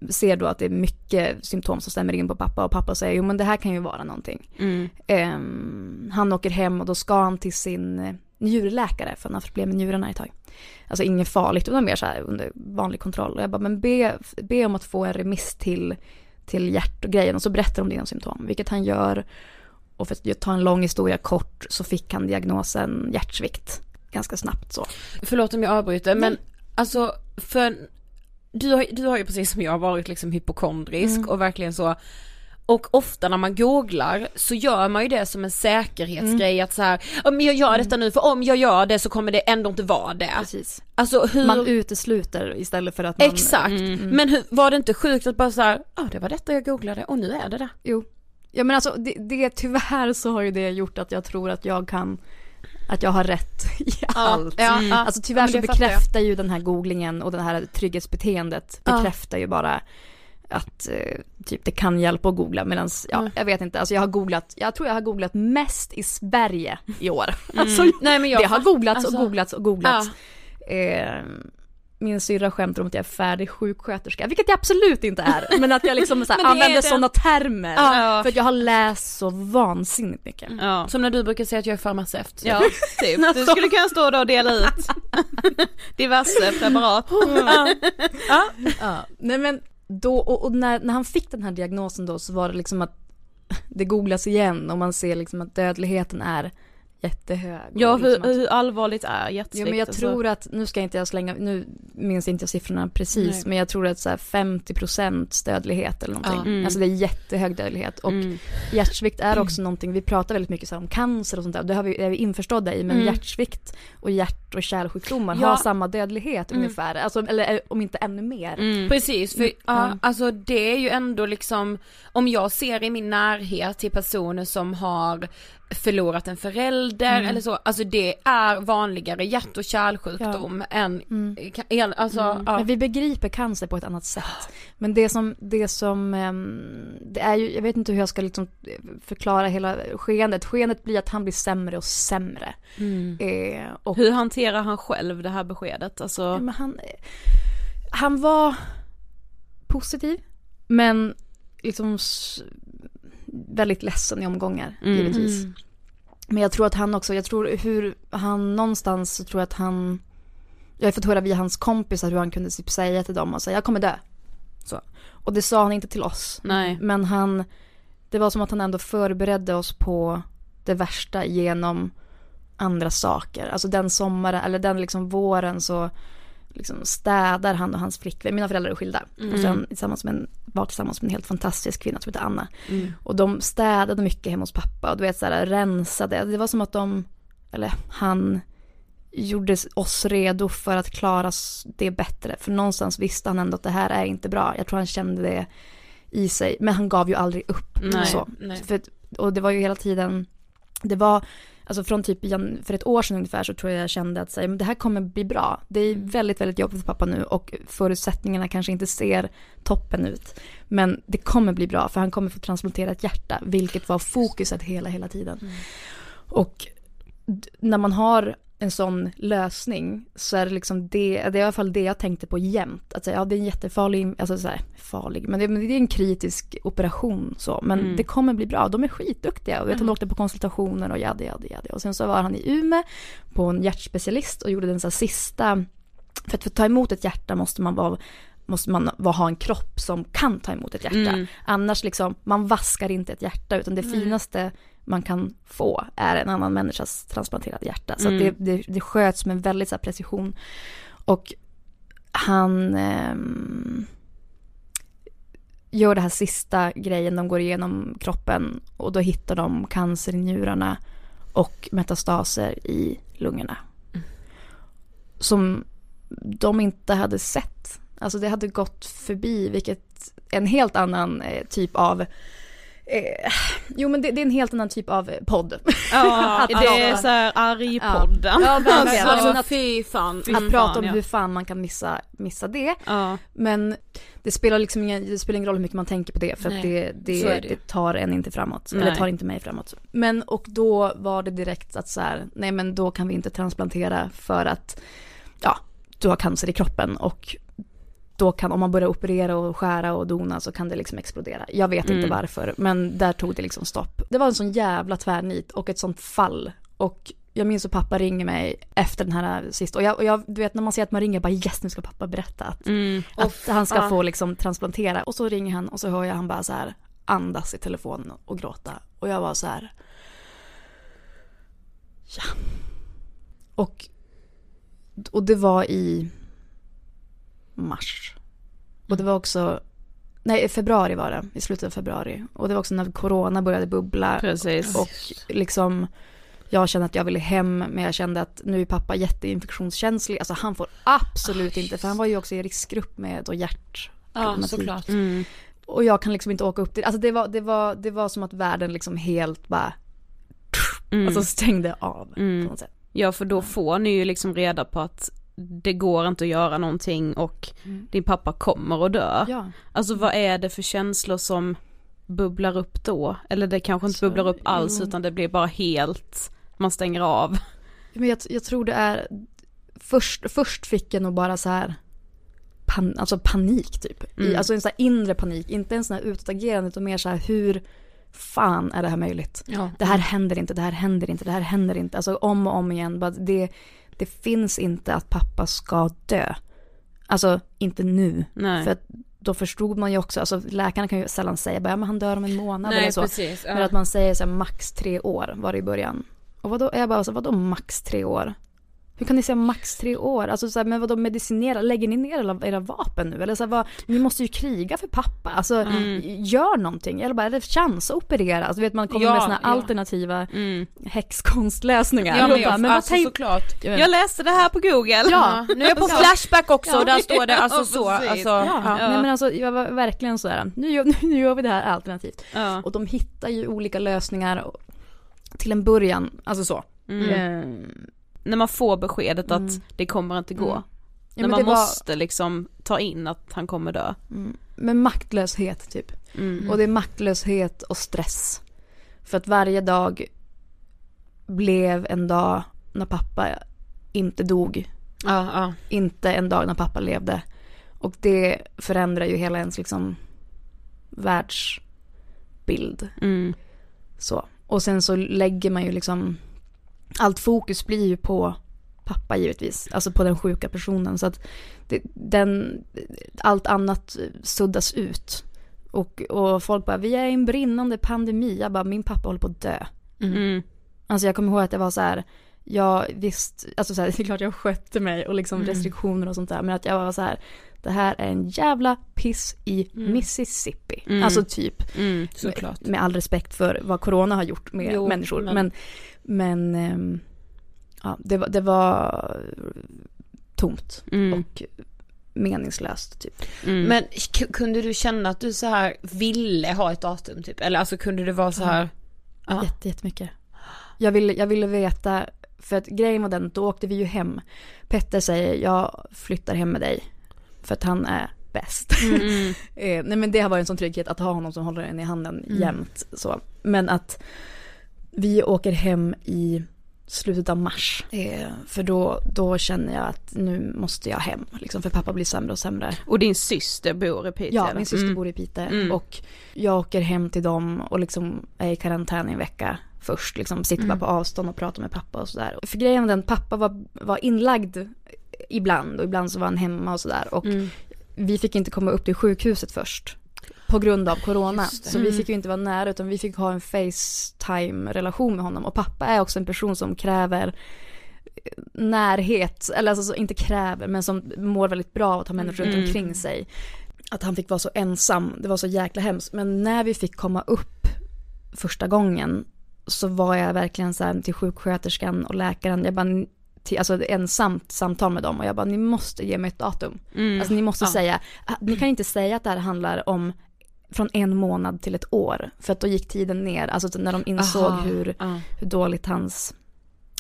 ser då att det är mycket symptom som stämmer in på pappa och pappa säger jo men det här kan ju vara någonting. Mm. Ehm, han åker hem och då ska han till sin njurläkare för han har haft problem med njurarna ett tag. Alltså inget farligt utan mer så här under vanlig kontroll. Och jag bara men be, be om att få en remiss till, till hjärt och grejen och så berättar de dina symptom. Vilket han gör. Och för att ta en lång historia kort så fick han diagnosen hjärtsvikt. Ganska snabbt så. Förlåt om jag avbryter men alltså för du har, du har ju precis som jag varit liksom hypokondrisk och verkligen så och ofta när man googlar så gör man ju det som en säkerhetsgrej att så här, "Ja, men jag gör detta nu för om jag gör det så kommer det ändå inte vara det. Precis. Alltså hur, Man utesluter istället för att man... exakt, men hur, var det inte sjukt att bara så här, ja det var detta jag googlade och nu är det det. Jo. Ja men alltså det, det, tyvärr så har ju det gjort att jag tror att jag kan, att jag har rätt i allt. ja, ja. Alltså tyvärr Ja, så bekräftar ju den här googlingen och det här trygghetsbeteendet Ja. bekräftar ju bara att eh, typ det kan hjälpa att googla medan, ja Mm. jag vet inte, alltså jag har googlat, jag tror jag har googlat mest i Sverige i år. Alltså Nej men jag det har googlats alltså, och googlats och googlats. Eh, min syrra skämtar om att jag är färdig sjuksköterska, vilket jag absolut inte är. Men att jag liksom så här, använder sådana termer. Ja. För att jag har läst så vansinnigt mycket. Ja. Som när du brukar säga att jag är farmaceut. Ja, typ. Du skulle kunna stå där och dela ut diverse preparat. Ja. Nej men då, och, och när, när han fick den här diagnosen då så var det liksom att det googlas igen och man ser liksom att dödligheten är jättehög. Ja, hur, liksom att, hur allvarligt är hjärtsvikt? Jo men jag alltså? tror att, nu ska inte jag slänga, nu minns inte jag siffrorna precis, Nej. men jag tror att så här 50% dödlighet eller någonting. Ja. Mm. Alltså det är jättehög dödlighet. Och Mm. hjärtsvikt är också någonting, vi pratar väldigt mycket så om cancer och sånt där, det har vi, är vi införstådda i, men Mm. hjärtsvikt och hjärt och kärlsjukdomar Ja. har samma dödlighet Mm. ungefär, alltså, eller eh, om inte ännu mer. Mm. Precis, för ja, Ja. alltså det är ju ändå liksom, om jag ser i min närhet till personer som har förlorat en förälder Mm. eller så, alltså det är vanligare hjärt och kärlsjukdom än, Mm. kan- alltså ja. Men vi begriper cancer på ett annat sätt. Men det som, det som, ehm, det är ju, jag vet inte hur jag ska liksom förklara hela skeendet. Skeendet blir att han blir sämre och sämre. Mm. Eh, och Hur hanterar han själv det här beskedet? Alltså, Ja, han, han var positiv, men liksom väldigt ledsen i omgångar, Mm. givetvis. Men jag tror att han också, jag tror hur han någonstans, så tror jag att han, jag har fått höra via hans kompisar hur han kunde typ säga till dem och säga jag kommer dö. Så. Och det sa han inte till oss. nej. Men han, det var som att han ändå förberedde oss på det värsta genom andra saker. Alltså den sommaren, eller den liksom våren så liksom städar han och hans flickvän, mina föräldrar är skilda. Och sen tillsammans med en, var tillsammans med en helt fantastisk kvinna som heter Anna. Mm. Och de städade mycket hemma hos pappa och du vet så här rensade. Det var som att de, eller han gjorde oss redo för att klara det bättre. För någonstans visste han ändå att det här är inte bra. Jag tror han kände det i sig. Men han gav ju aldrig upp. Nej, så. nej. För, och det var ju hela tiden, det var, alltså från typ för ett år sedan ungefär så tror jag jag kände att så här, men det här kommer bli bra. Det är väldigt, väldigt jobbigt för pappa nu och förutsättningarna kanske inte ser toppen ut. Men det kommer bli bra för han kommer få transplantera ett hjärta, vilket var fokuset hela, hela tiden. Och d- när man har en sån lösning så är det liksom det, det är i alla fall det jag tänkte på jämt. Att säga, ja det är en jättefarlig, alltså så här, farlig, men det, men det är en kritisk operation så. Men det kommer bli bra, de är skitduktiga. Och vet, han åkte på konsultationer och jadda, jadda, jadda. Och sen så var han i Umeå på en hjärtspecialist och gjorde den så här sista, för att få ta emot ett hjärta måste man vara måste man ha en kropp som kan ta emot ett hjärta. Annars liksom, man vaskar inte ett hjärta utan det finaste man kan få är en annan människas transplanterade hjärta. Så att det, det, det sköts med väldigt så precision. Och han ehm, gör det här sista grejen, de går igenom kroppen och då hittar de cancer i njurarna och metastaser i lungorna. Som de inte hade sett. Alltså det hade gått förbi, vilket en helt annan eh, typ av Eh, jo men det, det är en helt annan typ av podd. Ja, Att det är såhär arg-podden. Ja, verkligen. Alltså, Men att- fy fan. fy att fan, prata om ja. hur fan man kan missa, missa det. Ja. Men det spelar liksom ingen, det spelar ingen roll hur mycket man tänker på det för att Nej, det, det, det, det tar en inte framåt. Nej. Eller tar inte mig framåt. Men och då var det direkt att så här, nej men då kan vi inte transplantera för att ja, du har cancer i kroppen och då kan, om man börjar operera och skära och dona så kan det liksom explodera. Jag vet inte Mm. varför, men där tog det liksom stopp. Det var en sån jävla tvärnit och ett sånt fall. Och jag minns att pappa ringer mig efter den här sist. Och jag, och jag du vet när man ser att man ringer, bara yes nu ska pappa berätta att, Mm. att han ska ja. få liksom transplantera. Och så ringer han och så hör jag han bara så här andas i telefonen och gråta. Och jag var så här. Ja. Och, och det var i mars. Och det var också, nej februari var det, i slutet av februari. Och det var också när corona började bubbla. Precis. Och liksom, jag kände att jag ville hem, men jag kände att nu är pappa jätteinfektionskänslig. Alltså han får absolut inte, för han var ju också i riskgrupp med då hjärt Ja, såklart. Mm. och jag kan liksom inte åka upp till, alltså det var, det var, det var som att världen liksom helt bara, Mm. alltså stängde av Mm. på något sätt. Ja för då får ni ju liksom reda på att det går inte att göra någonting och din pappa kommer att dö. Ja. Alltså vad är det för känslor som bubblar upp då? Eller det kanske inte Så, bubblar upp alls jo. utan det blir bara helt, man stänger av. Men jag, jag tror det är, först, först fick jag nog bara så här, pan, alltså panik typ. I, Mm. alltså en sån här inre panik, inte en sån här utåtagerande utan mer så här hur fan är det här möjligt? Ja. Det här händer inte, det här händer inte, det här händer inte. Alltså om och om igen. Bara det, det finns inte att pappa ska dö. Alltså inte nu. Nej. För då förstod man ju också, alltså läkarna kan ju sällan säga bara, ja, men han dör om en månad eller Nej så. precis. Men Ja. att man säger så här, max tre år var det i början. Och vadå, jag bara, så, vadå max tre år? Hur kan ni säga max tre år? Alltså så här, men vadå medicinera, lägger ni ner era, era vapen nu? Eller så här, vad, ni måste ju kriga för pappa. Alltså Mm. gör någonting. Eller bara, är det chans att operera? Alltså vet man kommer Ja, med här ja. alternativa Mm. häxkonstlösningar. Ja men, bara, jag, vad alltså tänk- såklart. Jag läste det här på google. Ja, nu är jag på Flashback också och där står det alltså så, alltså, Ja. Nej, men alltså jag var verkligen så här, nu gör, nu gör vi det här alternativt. Ja. Och de hittar ju olika lösningar till en början, alltså så. Mm. Eh, När man får beskedet att Mm. det kommer inte gå. Mm. Ja, När man det var- måste liksom ta in att han kommer dö. Mm. Men maktlöshet typ. Mm. Och det är maktlöshet och stress. För att varje dag blev en dag när pappa inte dog. Ja, ja. Inte en dag när pappa levde. Och det förändrar ju hela ens liksom världsbild. Mm. Så. Och sen så lägger man ju liksom, allt fokus blir ju på pappa givetvis, alltså på den sjuka personen. Så att det, den, allt annat suddas ut. Och, och folk bara, vi är i en brinnande pandemi. Jag bara, min pappa håller på att dö. Mm. Alltså jag kommer ihåg att det var så här, jag visst, alltså så här, det är klart jag skötte mig och liksom restriktioner och sånt där. Men att jag var så här, det här är en jävla piss i Mississippi. Mm. Alltså typ. Mm. Såklart. Med all respekt för vad corona har gjort med Jo, människor. men- Men, men, ehm, ja, det, var, det var tomt Mm. och meningslöst typ. Mm. Men kunde du känna att du så här ville ha ett datum typ? Eller alltså kunde det vara så här? Ja. Jätte, jättemycket. Jag ville, jag ville veta, för att grejen var den, då åkte vi ju hem. Petter säger, jag flyttar hem med dig. För att han är bäst. Mm. eh, nej men det har varit en sån trygghet att ha honom som håller en i handen Mm. jämt. Så. Men att vi åker hem i slutet av mars. Eh, för då, då känner jag att nu måste jag hem. Liksom, för pappa blir sämre och sämre. Och din syster bor i Piteå? Ja, eller? min syster Mm. bor i Piteå. Mm. Och jag åker hem till dem och liksom är i karantän i en vecka först. Liksom sitter Mm. bara på avstånd och pratar med pappa och sådär. För grejen var den, pappa var, var inlagd ibland och ibland så var han hemma och sådär. Och Mm. vi fick inte komma upp till sjukhuset först. På grund av corona. Så vi Mm. fick ju inte vara nära utan vi fick ha en Facetime-relation med honom. Och pappa är också en person som kräver eh, närhet, eller alltså så inte kräver men som mår väldigt bra av att ha människor runt Mm. omkring sig. Att han fick vara så ensam, det var så jäkla hemskt. Men när vi fick komma upp första gången så var jag verkligen så här till sjuksköterskan och läkaren, jag bara, till, alltså ensamt samtal med dem och jag bara, ni måste ge mig ett datum. Mm. Alltså ni måste Ja. säga, ah, ni kan inte säga att det här handlar om från en månad till ett år. För att då gick tiden ner, alltså när de insåg Aha. hur, Ja. hur dåligt hans,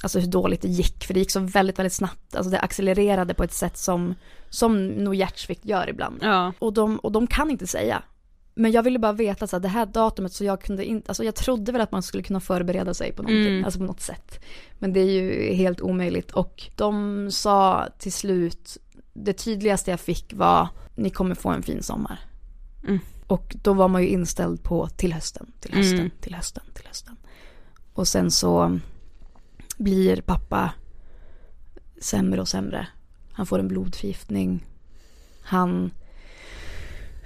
alltså hur dåligt det gick. För det gick så väldigt, väldigt snabbt. Alltså det accelererade på ett sätt som, som nog hjärtsvikt gör ibland. Ja. Och de, och de kan inte säga. Men jag ville bara veta så här, det här datumet så jag kunde inte, alltså jag trodde väl att man skulle kunna förbereda sig på någonting, Mm. alltså på något sätt. Men det är ju helt omöjligt och de sa till slut, det tydligaste jag fick var, ni kommer få en fin sommar. Mm. Och då var man ju inställd på till hösten, till hösten, Mm. till hösten, till hösten. Och sen så blir pappa sämre och sämre. Han får en blodförgiftning. Han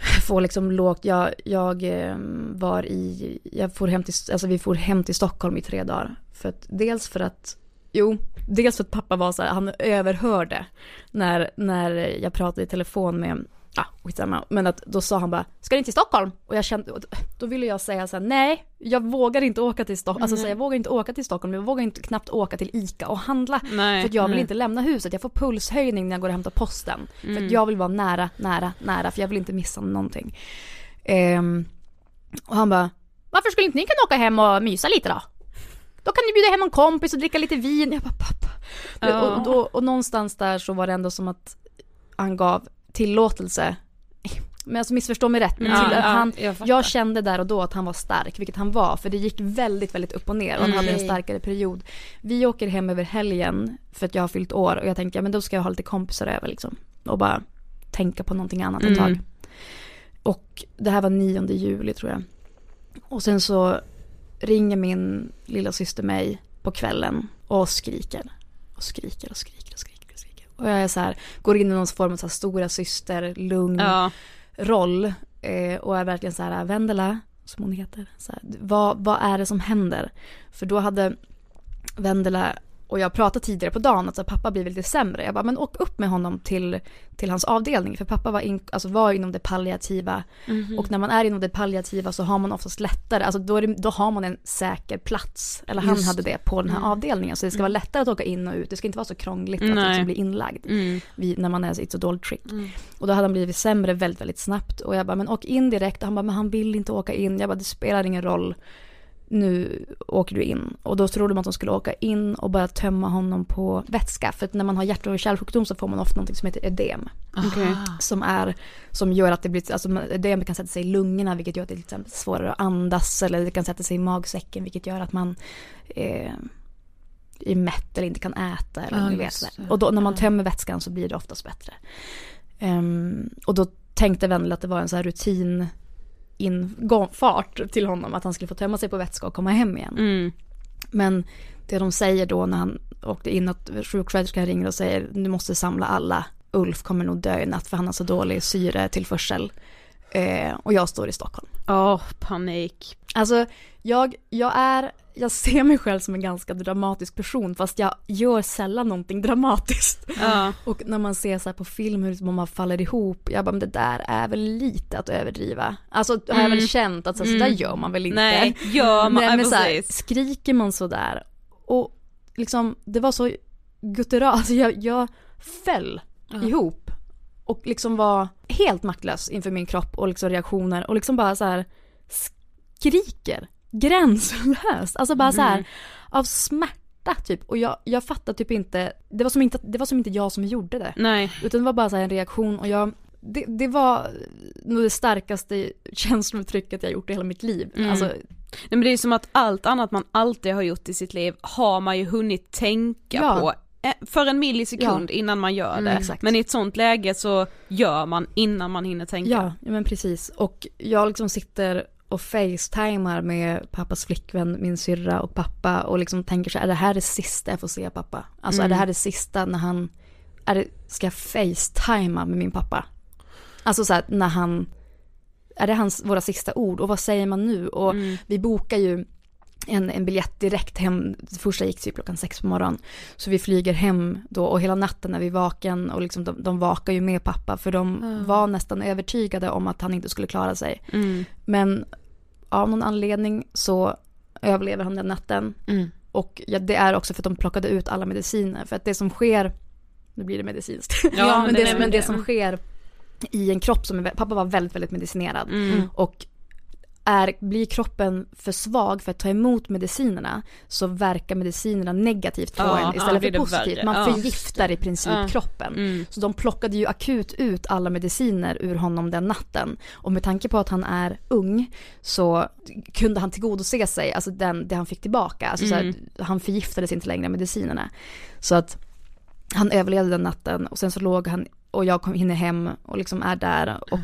får liksom lågt, jag, jag eh, var i, jag får hem till, alltså vi får hem till Stockholm i tre dagar. För att, dels för att, jo, dels för att pappa var så här, han överhörde när, när jag pratade i telefon med, ja skitsamma, men att då sa han bara, ska ni till Stockholm? Och jag kände, då ville jag säga så här, nej, jag vågar inte åka till Stockholm, alltså så här, jag vågar inte åka till Stockholm, jag vågar inte knappt åka till ICA och handla. Nej. För att jag vill nej. inte lämna huset, jag får pulshöjning när jag går och hämtar posten. För att jag vill vara nära, nära, nära, för jag vill inte missa någonting. Ehm, och han bara, varför skulle inte ni kunna åka hem och mysa lite då? Då kan ni bjuda hem en kompis och dricka lite vin. Jag bara, pappa. Ja. Och, och, och någonstans där så var det ändå som att han gav tillåtelse. Men alltså missförstå mig rätt. Men Ja, till, ja, han, jag jag kände där och då att han var stark, vilket han var. För det gick väldigt, väldigt upp och ner och han hade en Mm. starkare period. Vi åker hem över helgen för att jag har fyllt år och jag tänker, ja, men då ska jag ha lite kompisar över liksom. Och bara tänka på någonting annat ett tag. Mm. Och det här var 9 juli tror jag. Och sen så ringer min lilla syster mig på kvällen och skriker. Och skriker och skriker och jag är så här, går in i någon form av så här stora syster, lugn Ja. roll. Eh, och är verkligen så här, Vendela, som hon heter. Så här, vad, vad är det som händer? För då hade Vendela och jag pratade tidigare på dagen att så pappa blir lite sämre. Jag bara, men åk upp med honom till, till hans avdelning. För pappa var, in, alltså var inom det palliativa. Och när man är inom det palliativa så har man oftast lättare, alltså då, det, då har man en säker plats. Eller han Just hade det på den här avdelningen. Så det ska vara lättare att åka in och ut. Det ska inte vara så krångligt att Nej. liksom bli inlagd. Mm. Vid, när man är i ett så dåligt skick. Och då hade han blivit sämre väldigt, väldigt snabbt. Och jag bara, men åk in direkt. Och han bara, men han vill inte åka in. Jag bara, det spelar ingen roll. Nu åker du in. Och då trodde man att de skulle åka in och bara tömma honom på vätska. För att när man har hjärt och kärlsjukdom så får man ofta något som heter ödem. Okej. Som är, som gör att det blir, alltså ödem kan sätta sig i lungorna vilket gör att det är till exempel svårare att andas. Eller det kan sätta sig i magsäcken vilket gör att man eh, är mätt eller inte kan äta. Eller Ja, ni vet, och då, när man tömmer vätskan så blir det oftast bättre. Ehm, och då tänkte väl att det var en så här rutin infart till honom att han skulle få tömma sig på vätska och komma hem igen. Mm. Men det de säger då när han åkte in att sjuksköterskan ringer och säger du måste samla alla. Ulf kommer nog dö i natt för han har så dålig syretillförsel. Eh, och jag står i Stockholm. Åh, panik. Alltså jag, jag är, jag ser mig själv som en ganska dramatisk person fast jag gör sällan någonting dramatiskt. Ja. Och när man ser så på film hur man faller ihop, jag bara men det där är väl lite att överdriva. Alltså har jag väl känt att så, så där Mm. gör man väl inte. Nej, gör man, Nej, ja, men så här, skriker man så där och liksom det var så guttural, alltså jag, jag föll ihop och liksom var helt maktlös inför min kropp och liksom reaktioner och liksom bara så här skriker. gränslöst. Alltså bara så här av smärta typ. Och jag, jag fattar typ inte, det var, som inte, det var som inte jag som gjorde det. Nej. Utan det var bara så här en reaktion och jag, det, det var nog det starkaste känslouttrycket jag gjort i hela mitt liv. Mm. Alltså, Nej men det är som att allt annat man alltid har gjort i sitt liv har man ju hunnit tänka Ja. på för en millisekund innan man gör det. Mm. Men i ett sånt läge så gör man innan man hinner tänka. ja, ja, men precis. Och jag liksom sitter och facetimar med pappas flickvän, min syrra och pappa och liksom tänker så här, är det här det sista jag får se pappa? Alltså är det här det sista när han, är det, ska jag facetima med min pappa? Alltså så här, när han, är det hans, våra sista ord och vad säger man nu? Och vi bokar ju en, en biljett direkt hem, det första gick typ klockan sex på morgonen. Så vi flyger hem då och hela natten är vi vaken och liksom de, de vakar ju med pappa för de var nästan övertygade om att han inte skulle klara sig. Mm. Men av någon anledning så överlever han den natten. Mm. Och ja, det är också för att de plockade ut alla mediciner. För att det som sker, nu blir det medicinskt. Ja, men det men det det. som sker i en kropp som är, pappa var väldigt, väldigt medicinerad. Mm. Och är, blir kroppen för svag för att ta emot medicinerna så verkar medicinerna negativt på Ja, en ja, istället blir för positivt. värre. Man Ja. förgiftar i princip Ja. kroppen. Mm. Så de plockade ju akut ut alla mediciner ur honom den natten. Och med tanke på att han är ung så kunde han tillgodose sig, alltså den, det han fick tillbaka. Alltså så här, han förgiftades inte längre av medicinerna. Så att han överlevde den natten och sen så låg han och jag kom, hinner hem och liksom är där och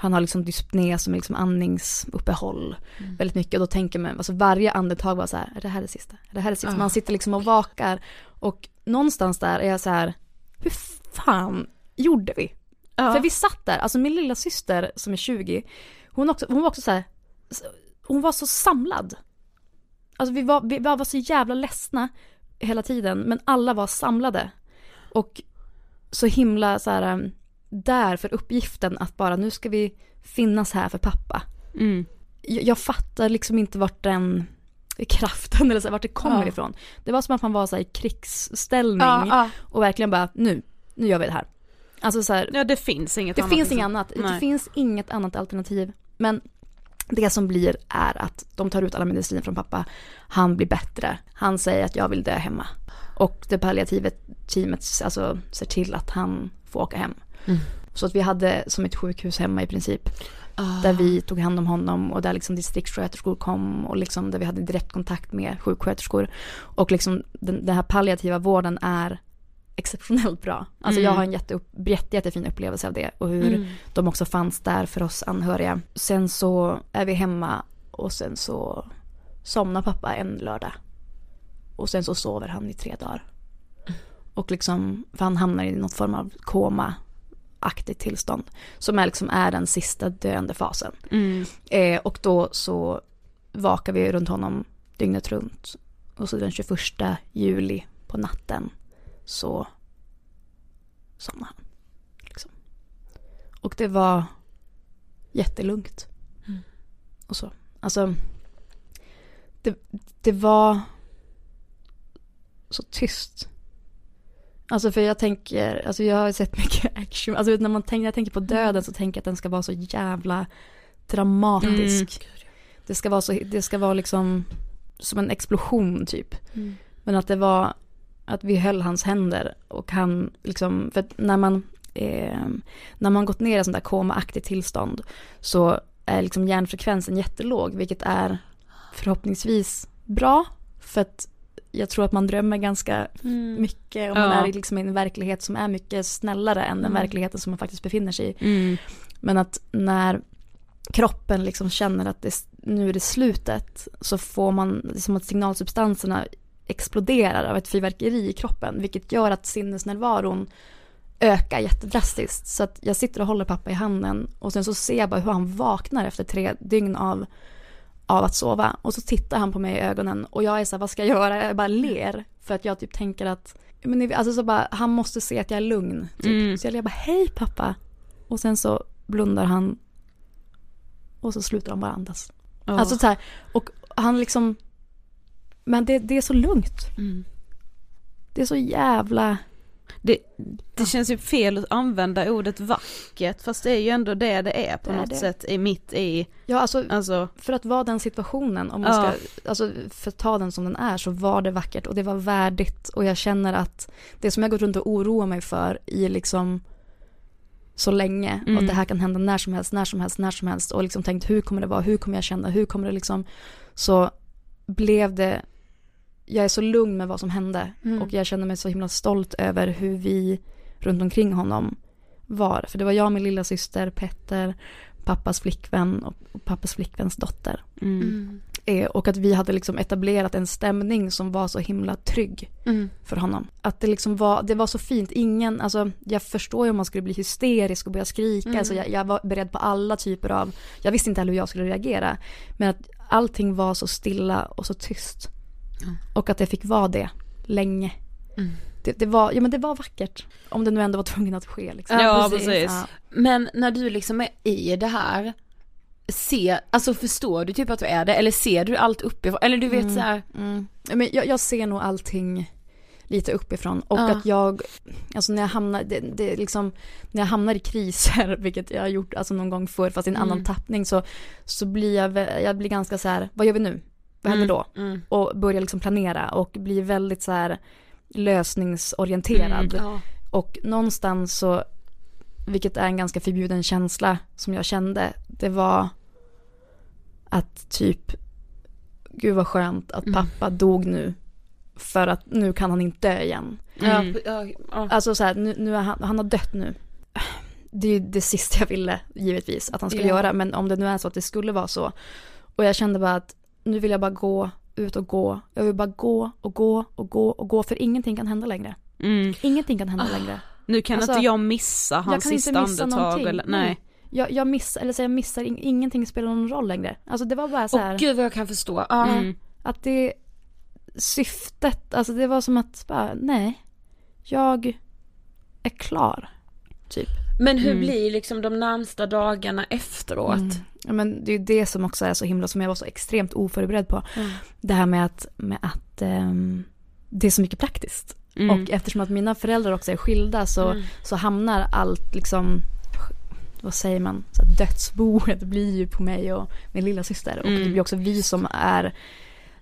han har liksom dyspné som är liksom andningsuppehåll väldigt mycket och då tänker man, alltså varje andetag var så här, är det här det sista? Är det här det sista? Man sitter liksom och vakar och någonstans där är jag så här, hur fan gjorde vi? Ja. För vi satt där, alltså min lilla syster som är 20, hon, också, hon var också så här, hon var så samlad. Alltså vi var, vi var så jävla ledsna hela tiden, men alla var samlade. Och så himla så här, um, där för uppgiften att bara nu ska vi finnas här för pappa. Mm. Jag, jag fattar liksom inte vart den kraften eller så vart det kommer Ja. ifrån. Det var som att man var så här, i krigsställning Ja, ja. och verkligen bara nu, nu gör vi det här. Alltså så här, ja det finns inget det annat. finns liksom. annat. Det finns inget annat alternativ. Men det som blir är att de tar ut alla mediciner från pappa. Han blir bättre. Han säger att jag vill dö hemma. Och det palliativa teamet alltså, ser till att han får åka hem. Mm. Så att vi hade som ett sjukhus hemma i princip. Ah. Där vi tog hand om honom och där liksom distriktssköterskor kom och liksom där vi hade direktkontakt med sjuksköterskor. Och liksom den, den här palliativa vården är exceptionellt bra. Alltså jag har en jätte, jätte, jättefin upplevelse av det och hur de också fanns där för oss anhöriga. Sen så är vi hemma och sen så somnar pappa en lördag. Och sen så sover han i tre dagar. Och liksom, för han hamnar i någon form av koma-aktigt tillstånd. Som är liksom är den sista döende fasen. Mm. Eh, och då så vakar vi runt honom dygnet runt. Och så den 21 juli på natten så somnade han. Liksom. Och det var jättelugnt. Och så. Alltså, det, det var så tyst. Alltså för jag tänker, alltså jag har sett mycket action, alltså när man tänker, jag tänker på döden så tänker jag att den ska vara så jävla dramatisk. Det ska vara så, det ska vara liksom som en explosion typ. Men att det var, att vi höll hans händer och han liksom, för när man, eh, när man gått ner i sånt där komaaktigt tillstånd så är liksom hjärnfrekvensen jättelåg, vilket är förhoppningsvis bra, för att jag tror att man drömmer ganska mycket och man Ja. är liksom i en verklighet som är mycket snällare än den verkligheten som man faktiskt befinner sig i. Mm. Men att när kroppen liksom känner att det, nu är det slutet så får man som att signalsubstanserna exploderar av ett fyrverkeri i kroppen vilket gör att sinnesnärvaron ökar jättedrastiskt. Så att jag sitter och håller pappa i handen och sen så ser jag bara hur han vaknar efter tre dygn av, av att sova. Och så tittar han på mig i ögonen och jag är så här, vad ska jag göra? Jag bara ler för att jag typ tänker att, men alltså så bara, han måste se att jag är lugn. Typ. Mm. Så jag ler bara, hej pappa. Och sen så blundar han och så slutar han bara andas. Ja. Alltså så här, och han liksom, men det, det är så lugnt. Mm. Det är så jävla Det, det känns ju fel att använda ordet vackert fast det är ju ändå det det är på Det är något det. sätt i mitt i, Ja, alltså, alltså, för att vara den situationen, om man Ja. ska, alltså för att ta den som den är, så var det vackert och det var värdigt och jag känner att det som jag gått runt och oroar mig för i liksom så länge och Mm. det här kan hända när som helst, när som helst, när som helst och liksom tänkt hur kommer det vara, hur kommer jag känna, hur kommer det liksom, så blev det, jag är så lugn med vad som hände Mm. och jag känner mig så himla stolt över hur vi runt omkring honom var. För det var jag, min lilla syster, Petter, pappas flickvän och, pappas flickväns dotter. mm. Eh, och att vi hade liksom etablerat en stämning som var så himla trygg Mm. för honom. Att det liksom var, det var så fint. Ingen, alltså jag förstår ju om man skulle bli hysterisk och börja skrika. Mm. Alltså jag, jag var beredd på alla typer av, jag visste inte heller hur jag skulle reagera. Men att allting var så stilla och så tyst. Och att det fick vara det länge. Mm. Det, det, var, ja, men det var vackert. Om det nu ändå var tvungen att ske. Liksom. Ja, precis. Ja. Men när du liksom är i det här, se, alltså förstår du typ att du är det eller ser du allt uppifrån? Eller du vet Mm. så här, Mm. Men jag, jag ser nog allting lite uppifrån och Ja. att jag, alltså när jag hamnar, det, det är liksom, när jag hamnar i kriser, vilket jag har gjort alltså någon gång förr fast i en Mm. annan tappning så, så blir jag, jag blir ganska så här, vad gör vi nu? Vad händer då? mm. Och börjar liksom planera och blir väldigt så här lösningsorienterad. Ja. Och någonstans så, vilket är en ganska förbjuden känsla som jag kände, det var att typ, gud vad skönt att Mm. pappa dog nu. För att nu kan han inte dö igen. Ja, Mm. Alltså så här, nu, nu är han, han har dött nu. Det är ju det sista jag ville, givetvis, att han skulle Ja. göra. Men om det nu är så att det skulle vara så. Och jag kände bara att nu vill jag bara gå ut och gå. Jag vill bara gå och gå och gå och gå. För ingenting kan hända längre. Mm. Ingenting kan hända Ah. längre. Nu kan Alltså, inte jag missa hans sista andetag eller, nej. Jag, jag missar, eller så jag missar, in- ingenting spelar någon roll längre. Alltså det var bara så här. Och gud vad jag kan förstå. Ja. Mm. Att det syftet, alltså det var som att bara, nej, jag är klar. Typ. Men hur Mm. blir liksom de närmsta dagarna efteråt? Mm. Ja, men det är ju det som också är så himla, som jag var så extremt oförberedd på. Mm. Det här med att, med att ehm, det är så mycket praktiskt. Mm. Och eftersom att mina föräldrar också är skilda så, Mm. så hamnar allt liksom, vad säger man, så att dödsboet blir ju på mig och min lilla syster. Och Mm. det blir också vi som är,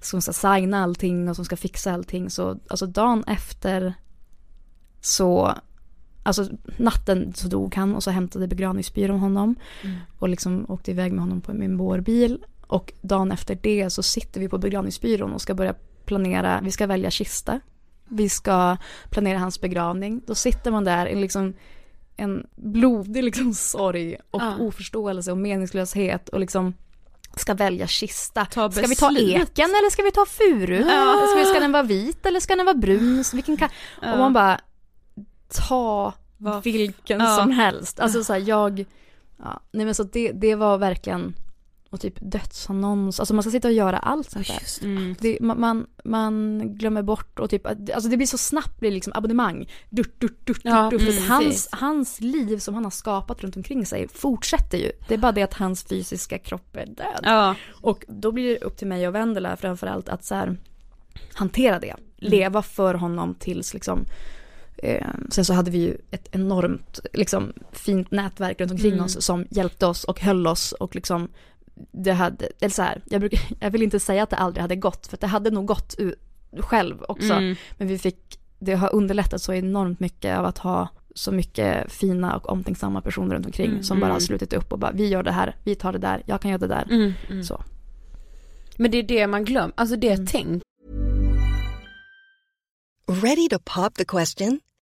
som ska signa allting och som ska fixa allting. Så alltså dagen efter så, alltså natten så dog han och så hämtade begravningsbyrån honom. Mm. Och liksom åkte iväg med honom på min vårbil. Och dagen efter det så sitter vi på begravningsbyrån och ska börja planera, vi ska välja kista. Vi ska planera hans begravning. Då sitter man där i liksom en blodig liksom sorg och Ja. oförståelse och meningslöshet och liksom ska välja kista. Ta Ska vi ta eken eller ska vi ta furu? Ska, vi, ska den vara vit eller ska den vara brun? Vilken kan... Och man bara, ta Vad- vilken Ja. som helst. Alltså så här, jag, ja, nej men så det, det var verkligen, och typ dödsannons, alltså man ska sitta och göra allt sånt där. Mm. Det, man, man, man glömmer bort och typ, alltså det blir så snabbt blir liksom abonnemang. Durt, durt, durt, Ja, durt, mm, hans, hans liv som han har skapat runt omkring sig fortsätter ju. Det är bara det att hans fysiska kropp är död. Ja. Och då blir det upp till mig och Vendela framförallt att så här, hantera det. Leva för honom tills liksom Sen så hade vi ju ett enormt liksom, fint nätverk runt omkring Mm. oss som hjälpte oss och höll oss och liksom det hade, eller så här, jag, brukar, jag vill inte säga att det aldrig hade gått för att det hade nog gått själv också. Mm. Men vi fick, det har underlättat så enormt mycket av att ha så mycket fina och omtänksamma personer runt omkring Mm, som bara har mm. slutit upp och bara vi gör det här, vi tar det där, jag kan göra det där. Mm, mm. Så. Men det är det man glömmer, alltså det Mm. tänk. Ready to pop the question?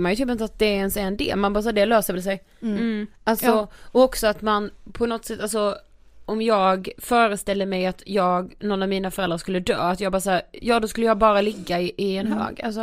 man ju typ inte att det ens är en del, man bara så det löser väl sig. Mm. Alltså, Ja. och också att man på något sätt, alltså om jag föreställer mig att jag, någon av mina föräldrar skulle dö, att jag bara såhär, ja då skulle jag bara ligga i, i en Mm. hög. Alltså,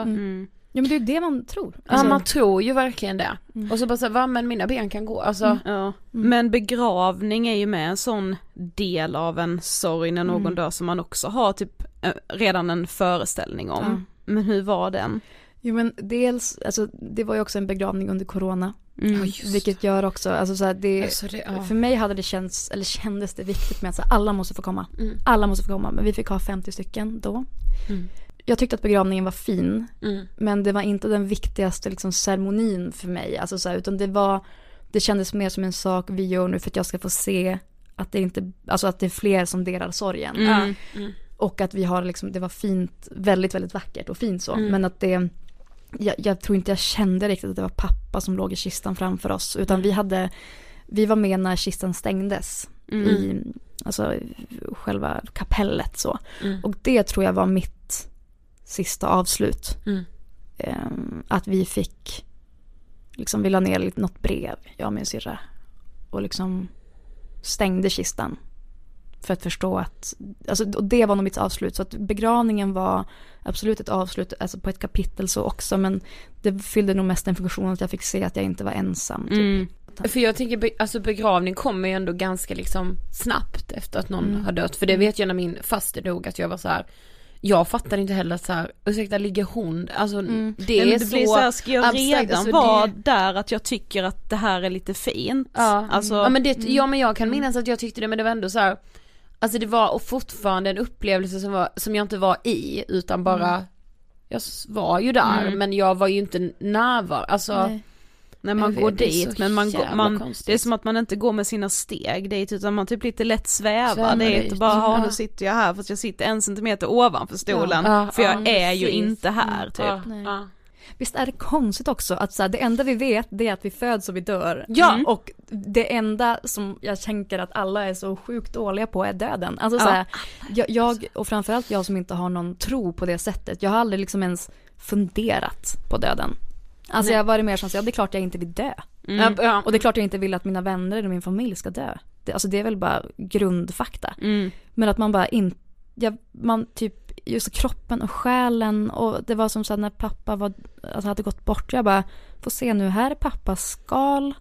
Ja men det är ju det man tror. ja Alltså, man tror ju verkligen det. Mm. Och så bara såhär, va men mina ben kan gå, alltså. Ja. Men begravning är ju med en sån del av en sorg när någon Mm. dör som man också har typ eh, redan en föreställning om. Men hur var den? Jo men dels, alltså det var ju också en begravning under corona. Mm. Ja, just Vilket gör också, alltså så här, det, Alltså, det- ja. för mig hade det känts, eller kändes det viktigt med att så här, alla måste få komma. Mm. Alla måste få komma, men vi fick ha 50 stycken då. Mm. Jag tyckte att begravningen var fin, Mm. men det var inte den viktigaste liksom, ceremonin för mig. Alltså, så här, utan det var, det kändes mer som en sak vi gör nu för att jag ska få se att det inte, alltså att det är fler som delar sorgen. Mm. Mm. Och att vi har liksom, det var fint, väldigt, väldigt vackert och fint så. Mm. Men att det, jag, jag tror inte jag kände riktigt att det var pappa som låg i kistan framför oss. Utan vi hade, vi var med när kistan stängdes Mm. i, alltså själva kapellet så. Mm. Och det tror jag var mitt sista avslut. Mm. Ehm, att vi fick, liksom vi la ner något brev, jag och min syrra. Och liksom stängde kistan. För att förstå att, alltså, och det var nog mitt avslut. Så att begravningen var absolut ett avslut, alltså på ett kapitel så också. Men det fyllde nog mest den funktionen att jag fick se att jag inte var ensam. Typ. Mm. För jag tänker, be- alltså begravning kommer ju ändå ganska liksom snabbt efter att någon Mm. har dött. För det vet jag när min faster dog att jag var så här. Jag fattar inte heller att så här, ursäkta ligger hon, alltså Mm. det är men så det blir så här, ska jag abstrakt, redan alltså, vara det- där att jag tycker att det här är lite fint? Ja, Alltså, ja men det, ja men jag kan minnas att jag tyckte det men det var ändå så här. Alltså det var och fortfarande en upplevelse som, var, som jag inte var i utan bara Jag s- var ju där Mm. men jag var ju inte närvarande, alltså Nej. när man Jag går vet, är dit men man, går, man konstigt. det är som att man inte går med sina steg dit utan man typ lite lätt svävar Svävar dit och bara, ja Ja. nu sitter jag här fast jag sitter en centimeter ovanför stolen Ja, för jag ja, är ju precis. inte här Mm, typ. Visst är det konstigt också att så här, det enda vi vet det är att vi föds och vi dör. Ja. Mm. Och det enda som jag tänker att alla är så sjukt dåliga på är döden. Alltså så Ja. här, jag, jag, och framförallt jag som inte har någon tro på det sättet. Jag har aldrig liksom ens funderat på döden. Alltså Nej. jag har varit mer som så, ja det är klart jag inte vill dö. Mm. Ja. Och det är klart jag inte vill att mina vänner eller min familj ska dö. Det, alltså det är väl bara grundfakta. Mm. Men att man bara inte, ja, man typ, just kroppen och själen och det var som så när pappa var, alltså hade gått bort, jag bara, får se nu, här är pappas skal,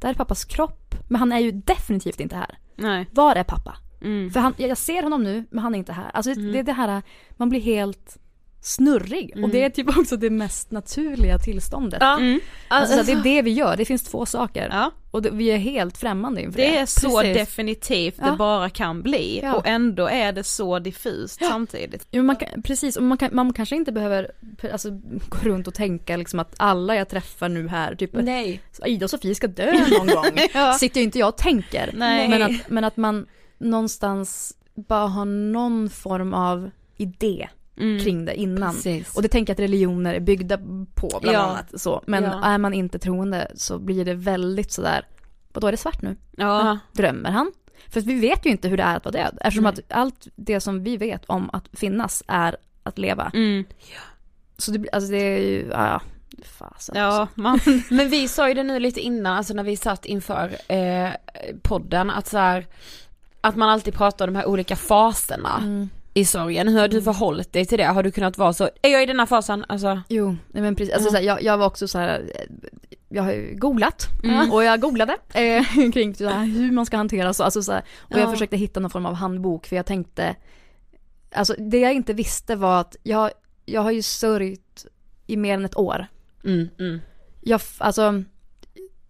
där är pappas kropp, men han är ju definitivt inte här. Nej. Var är pappa? Mm. För han, jag ser honom nu, men han är inte här. Alltså det är det här, man blir helt snurrig och det är typ också det mest naturliga tillståndet. Ja. Mm. Alltså, det är det vi gör, det finns två saker. Ja. Och det, vi är helt främmande inför det. Det är så Precis. definitivt Ja. det bara kan bli Ja. och ändå är det så diffust samtidigt. Jo, man kan, precis, och man, kan, man kanske inte behöver alltså, gå runt och tänka liksom att alla jag träffar nu här, typ Nej. Ida och Sofie ska dö någon gång. Ja. Sitter ju inte jag och tänker. Nej. Men, att, men att man någonstans bara har någon form av idé Mm. kring det innan. Precis. Och det tänker jag att religioner är byggda på bland Ja. annat. Så. Men Ja. är man inte troende så blir det väldigt sådär, vadå är det svart nu? Ja. Drömmer han? För vi vet ju inte hur det är att vara död. Eftersom Nej. att allt det som vi vet om att finnas är att leva. Mm. Så det, alltså det är ju, ja, fasen. Ja, man, Men vi sa ju det nu lite innan, alltså när vi satt inför eh, podden, att så här, att man alltid pratar om de här olika faserna Mm. I sorgen. Hur har du förhållit dig till det? Har du kunnat vara så, är jag i denna fasen? Alltså, Jo, nej men precis. Alltså, så här, jag, jag var också så här, eh, jag har ju googlat Mm. och jag googlade eh, kring så här, hur man ska hantera så. Alltså, så här, och jag Ja. försökte hitta någon form av handbok för jag tänkte, alltså det jag inte visste var att jag, jag har ju sörjt i mer än ett år. Mm, mm. Jag, alltså,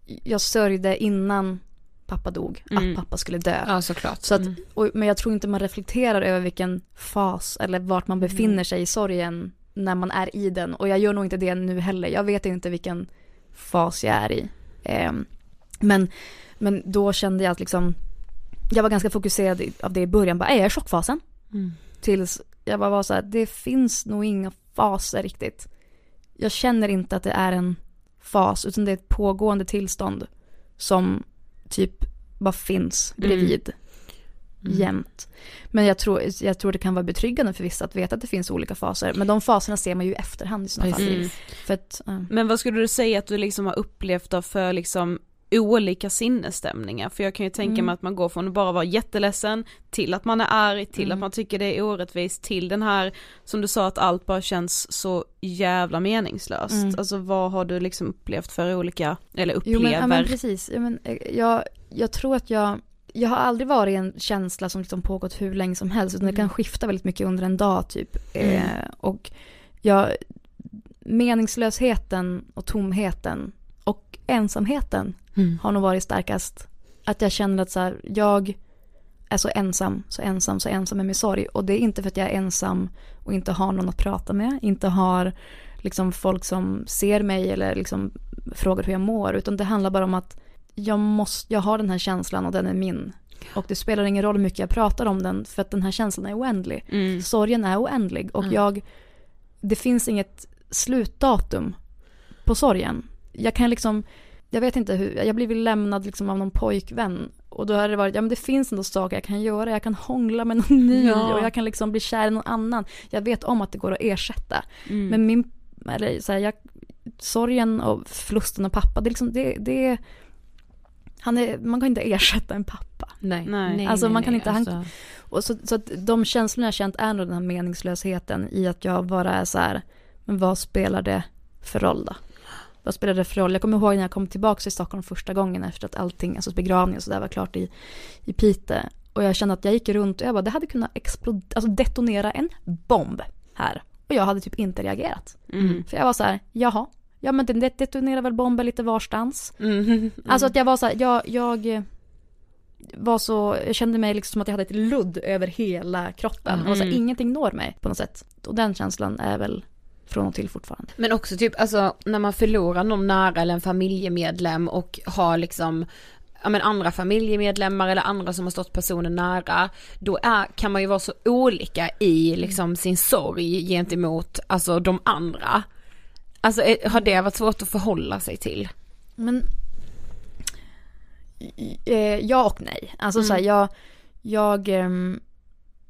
jag sörjde innan pappa dog, Mm. att pappa skulle dö. Ja, såklart. Så att, Mm. och, men jag tror inte man reflekterar över vilken fas eller vart man befinner sig i sorgen när man är i den. Och jag gör nog inte det nu heller. Jag vet inte vilken fas jag är i. Ehm, men, men då kände jag att liksom, jag var ganska fokuserad av det i början. Bara, är jag i chockfasen? Mm. Tills jag bara var så här, det finns nog inga faser riktigt. Jag känner inte att det är en fas, utan det är ett pågående tillstånd som typ bara finns bredvid Mm. jämt. Men jag tror, jag tror det kan vara betryggande för vissa att veta att det finns olika faser. Men de faserna ser man ju i efterhand i sådana fall. För att, ja. Men vad skulle du säga att du liksom har upplevt av för liksom olika sinnesstämningar? För jag kan ju tänka Mm. mig att man går från att bara vara jätteledsen till att man är arg, till Mm. att man tycker det är orättvist, till den här som du sa att allt bara känns så jävla meningslöst. Mm. Alltså vad har du liksom upplevt för olika, eller Jo upplever? men, ja, men precis. Ja, men, eh, jag, jag tror att jag, jag har aldrig varit i en känsla som liksom pågått hur länge som helst. Utan det kan skifta väldigt mycket under en dag typ. Mm. Eh, och jag, meningslösheten och tomheten och ensamheten Mm. har nog varit starkast. Att jag känner att så här, jag är så ensam, så ensam, så ensam med min sorg. Och det är inte för att jag är ensam och inte har någon att prata med, inte har liksom folk som ser mig eller liksom frågar hur jag mår, utan det handlar bara om att jag, måste, jag har den här känslan och den är min. Och det spelar ingen roll hur mycket jag pratar om den, för att den här känslan är oändlig. Mm. Sorgen är oändlig och Mm. jag, det finns inget slutdatum på sorgen. Jag kan liksom, jag vet inte hur, jag blivit lämnad liksom av någon pojkvän och då har det varit, ja men det finns ändå saker jag kan göra, jag kan hångla med någon ny Ja. och jag kan liksom bli kär i någon annan. Jag vet om att det går att ersätta. Mm. Men min, eller så här, jag, sorgen och förlusten av pappa, det är liksom, det, det han är, man kan inte ersätta en pappa. Nej. Nej. Alltså, man kan inte- han- alltså. Och så, så att de känslorna jag känt är nog den här meningslösheten i att jag bara är så här, men vad spelar det för roll då? Vad spelar det för roll? Jag kommer ihåg när jag kom tillbaka till Stockholm första gången efter att allting, alltså begravning och sådär var klart i, i Piteå. Och jag kände att jag gick runt och jag bara, det hade kunnat explodera, alltså detonera en bomb här. Och jag hade typ inte reagerat. Mm. För jag var så här, jaha, ja men det detonerar väl bomber lite varstans. Mm. Alltså att jag var så här, jag, jag var så, jag kände mig liksom som att jag hade ett ludd över hela kroppen. Och så här, Mm. ingenting når mig på något sätt. Och den känslan är väl från och till fortfarande. Men också typ, alltså när man förlorar någon nära eller en familjemedlem och har liksom ja men andra familjemedlemmar eller andra som har stått personen nära, då är, kan man ju vara så olika i liksom sin sorg gentemot alltså de andra. Alltså är- har det varit svårt att förhålla sig till? Men eh, ja och nej. Alltså så här, jag, jag, ehm,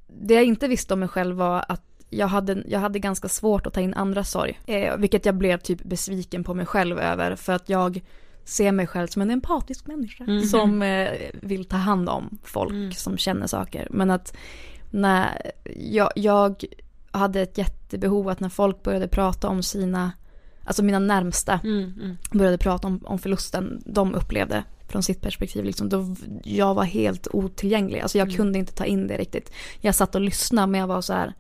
det jag inte visste om mig själv var att jag hade, jag hade ganska svårt att ta in andras sorg. Eh, vilket jag blev typ besviken på mig själv över för att jag ser mig själv som en empatisk människa som eh, vill ta hand om folk som känner saker. Men att när jag, jag hade ett jättebehov att när folk började prata om sina, alltså mina närmsta, började prata om, om förlusten de upplevde från sitt perspektiv. Liksom, då jag var helt otillgänglig. Alltså jag kunde inte ta in det riktigt. Jag satt och lyssnade men jag var så här,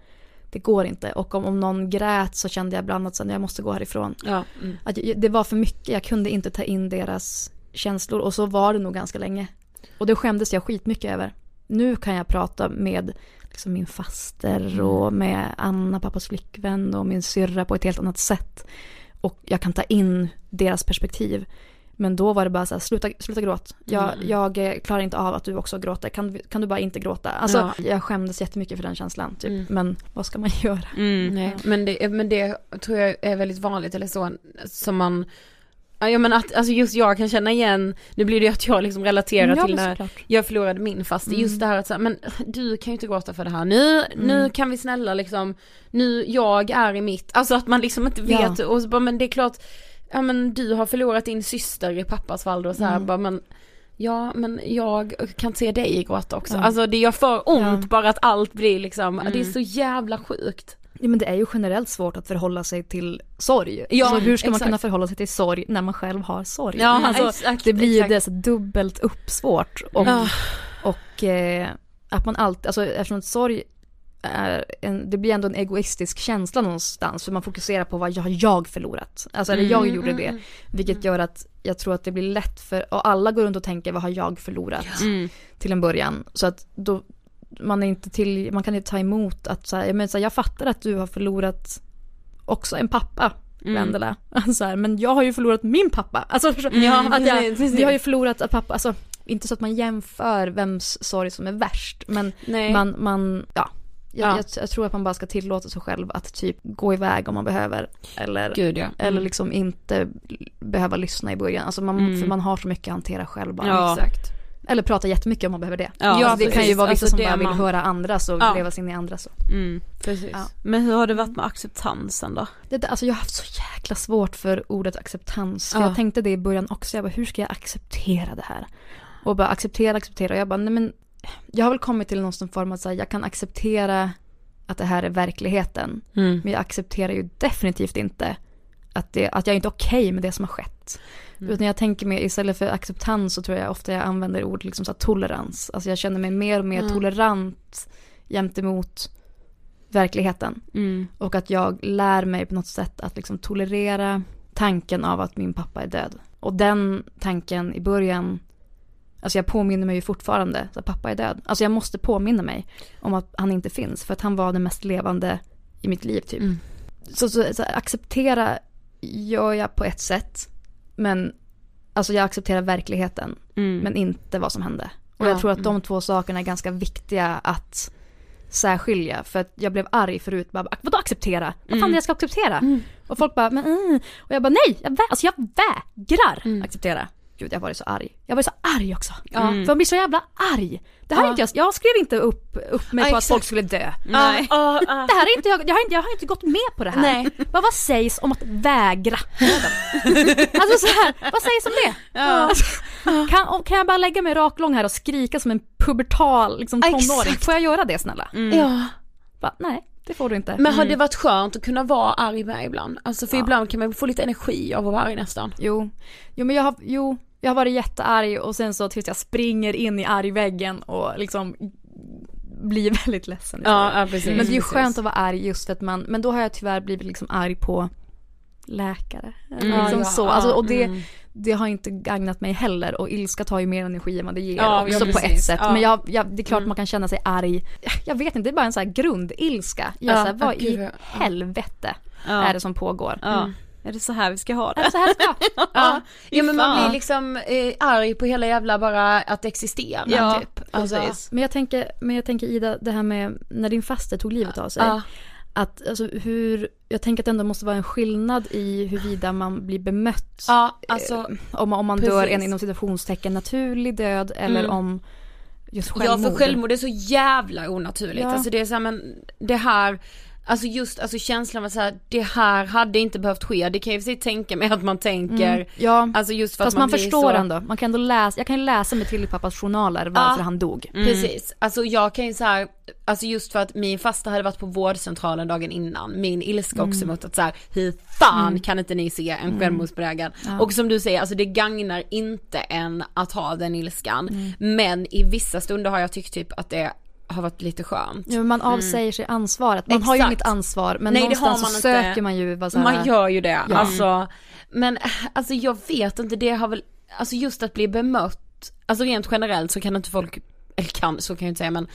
det går inte. Och om, om någon grät så kände jag ibland att jag måste gå härifrån. Ja. Mm. Att jag, det var för mycket, jag kunde inte ta in deras känslor. Och så var det nog ganska länge. Och det skämdes jag skitmycket över. Nu kan jag prata med liksom min faster och med Anna, pappas flickvän och min syrra på ett helt annat sätt. Och jag kan ta in deras perspektiv. Men då var det bara så här, sluta, sluta gråt. Jag, jag eh, klarar inte av att du också gråter. Kan, kan du bara inte gråta? Alltså, Ja. jag skämdes jättemycket för den känslan. Typ. Men vad ska man göra? Mm. Nej, men det, men det tror jag är väldigt vanligt eller så som man Ja ja, men att, alltså just jag kan känna igen, nu blir det ju att jag liksom relaterar Ja, till när jag förlorade min fast är just det här att här, men du kan ju inte gråta för det här, nu, nu kan vi snälla liksom, nu, jag är i mitt, alltså att man liksom inte Ja. vet och så bara, men det är klart, ja men du har förlorat din syster i pappas fall då så här, bara men Ja men jag kan se dig gråta också, Ja. alltså det gör för ont Ja. bara att allt blir liksom, det är så jävla sjukt. Ja, men det är ju generellt svårt att förhålla sig till sorg. Ja, så hur ska man exakt. kunna förhålla sig till sorg när man själv har sorg? Ja, alltså, exakt, det blir ju exakt. det så dubbelt upp svårt. Och, Ah. och eh, att man alltid, alltså eftersom sorg är en, det blir ändå en egoistisk känsla någonstans för man fokuserar på vad jag har jag förlorat. Alltså eller jag Mm, gjorde mm, det. mm. Vilket gör att jag tror att det blir lätt för, och alla går runt och tänker vad har jag förlorat Mm. till en början. Så att då, man är inte till, man kan inte ta emot att så här, jag, menar, så här, jag fattar att du har förlorat också en pappa. Mm. Vendela. Så här, men jag har ju förlorat min pappa. Alltså, Ja, att jag, vi har ju förlorat att pappa, alltså inte så att man jämför vems sorg som är värst. Men Nej. man, man ja. Jag, Ja. Jag, jag tror att man bara ska tillåta sig själv att typ gå iväg om man behöver. Eller, Gud ja. eller liksom inte behöva lyssna i början. Alltså man, Mm. För man har så mycket att hantera själv bara. Ja. Exakt. Eller prata jättemycket om man behöver det. Ja, alltså, det kan ju vara vissa Alltså, som bara vill man- höra andras och Ja. leva sig in i andras. Mm. Precis. Ja. Men hur har det varit med acceptansen då? Det, där- alltså jag har haft så jäkla svårt för ordet acceptans. För Ja. Jag tänkte det i början också. Jag bara, hur ska jag acceptera det här? Och bara acceptera, acceptera. Och jag bara, nej men. Jag har väl kommit till någon form att säga, jag kan acceptera att det här är verkligheten. Mm. Men jag accepterar ju definitivt inte att, det, att jag inte är okej med det som har skett. Utan jag tänker mig istället för acceptans så tror jag ofta jag använder ord liksom så här, tolerans. Alltså jag känner mig mer och mer Mm. tolerant gentemot verkligheten. Mm. Och att jag lär mig på något sätt att liksom tolerera tanken av att min pappa är död. Och den tanken i början, alltså jag påminner mig ju fortfarande att pappa är död. Alltså jag måste påminna mig om att han inte finns för att han var den mest levande i mitt liv typ. Mm. Så, så, så acceptera gör jag på ett sätt, men alltså jag accepterar verkligheten, Mm. men inte vad som hände. Och Ja, jag tror att de två sakerna är ganska viktiga att särskilja. För att jag blev arg förut, bara, vadå acceptera? Vad fan är det jag ska acceptera? Och folk bara, men mm. Och jag bara, nej, jag, vä- alltså jag vägrar acceptera. Gud, jag har varit så arg. Jag var så arg också. För jag blir så jävla arg. Det här är Ja. inte jag, jag skrev inte upp, upp mig Ja, på att folk skulle dö. Nej. Ja, ja. Det här är inte, jag, jag, har inte, jag har inte gått med på det här. Nej. Vad, vad sägs om att vägra? Alltså så här, vad sägs om det? Alltså, kan, kan jag bara lägga mig raklång här och skrika som en pubertal liksom, Ja, tonåring? exakt. Får jag göra det snälla? ja. Bara, nej, det får du inte. Men har det varit skönt att kunna vara arg med ibland? Alltså för ibland kan man få lite energi av att vara arg nästan. Jo, jo men jag har, jo, jag har varit jättearg och sen så tills jag springer in i argväggen och liksom blir väldigt ledsen. istället. precis. Men det är ju skönt att vara arg just för att man, men då har jag tyvärr blivit liksom arg på läkare. Mm. Liksom Ja, så. ja, Alltså, och det, mm. det har inte gagnat mig heller och ilska tar ju mer energi än vad det ger Ja, också ja, på ett sätt. Ja. Men jag, jag, det är klart Mm. man kan känna sig arg. Jag vet inte, det är bara en sån här grundilska. Jag Ja, så här, vad ja, i ja. helvete Ja. är det som pågår? Ja. Är det så här vi ska ha Är det det? så här det ska? Ja, ja men man blir liksom eh, arg på hela jävla bara att existera Ja, typ. Alltså. Men jag tänker, men jag tänker Ida, det här med när din faster tog livet av sig. Ja. Att alltså hur, jag tänker att det ändå måste vara en skillnad i huruvida man blir bemött. Ja, alltså. Eh, om, om man precis. dör en inom citationstecken naturlig död eller Mm. om just Ja självmord. för självmord är så jävla onaturligt. Ja. Alltså det är så här, men det här, alltså just alltså känslan av att så här, det här hade inte behövt ske. Det kan jag i sig tänka mig att man tänker. Mm. Ja, Alltså just för fast att man, man, förstår så... ändå. Man kan ändå läsa, jag kan ju läsa mig till pappas journaler varför Ja. han dog. Precis, alltså jag kan ju så här, alltså just för att min fasta hade varit på vårdcentralen dagen innan, min ilska Mm. också mot att så här, hur fan kan inte ni se en självmordsbenägen? Och som du säger, alltså det gagnar inte en att ha den ilskan, Mm. men i vissa stunder har jag tyckt typ att det har varit lite skönt. Ja, men man avsäger sig ansvaret. Man har ju Exakt. inget ansvar men Nej, någonstans man så inte. söker man ju bara så här, Man gör ju det, Ja. alltså. Men alltså jag vet inte, det har väl, alltså just att bli bemött, alltså rent generellt så kan inte folk, eller kan, så kan jag inte säga men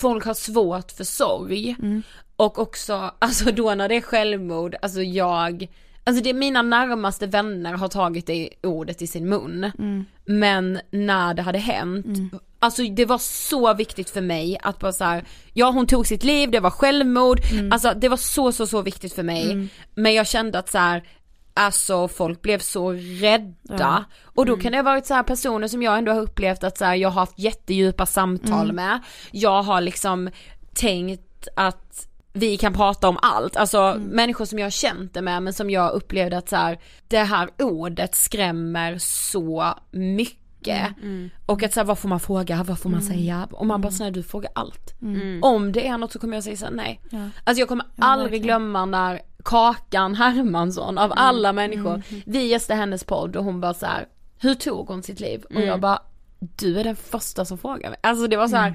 folk har svårt för sorg. Mm. Och också, alltså då när det är självmord, alltså jag, alltså det är mina närmaste vänner har tagit det ordet i sin mun. Mm. Men när det hade hänt, alltså det var så viktigt för mig att bara så här, ja hon tog sitt liv, det var självmord, Mm. alltså det var så så så viktigt för mig. Men jag kände att så här, alltså folk blev så rädda. Ja. Och då kan det ha varit så här personer som jag ändå har upplevt att så här, jag har haft jättedjupa samtal med. Jag har liksom tänkt att vi kan prata om allt, alltså människor som jag har känt det med men som jag upplevde att så här, det här ordet skrämmer så mycket. Och att så här, vad får man fråga, vad får man säga? Och man bara såhär, du frågar allt. Om det är något så kommer jag säga såhär, nej. Ja. Alltså jag kommer aldrig verkligen. glömma när Kakan Hermansson av alla människor, vi gästade hennes podd och hon bara så här, hur tog hon sitt liv? Och jag bara, du är den första som frågar mig. Alltså det var så här.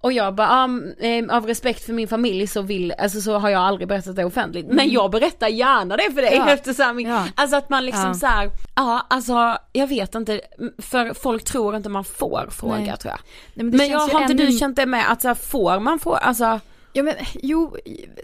Och jag bara, ah, eh, av respekt för min familj så vill, alltså så har jag aldrig berättat det offentligt. Men jag berättar gärna det för dig Ja. efter så här, Ja. alltså att man liksom Ja. så här, ja alltså jag vet inte, för folk tror inte man får fråga Nej. tror jag. Nej, men Men, jag har inte ännu- du känt det med att så här, får man få, alltså Ja men jo,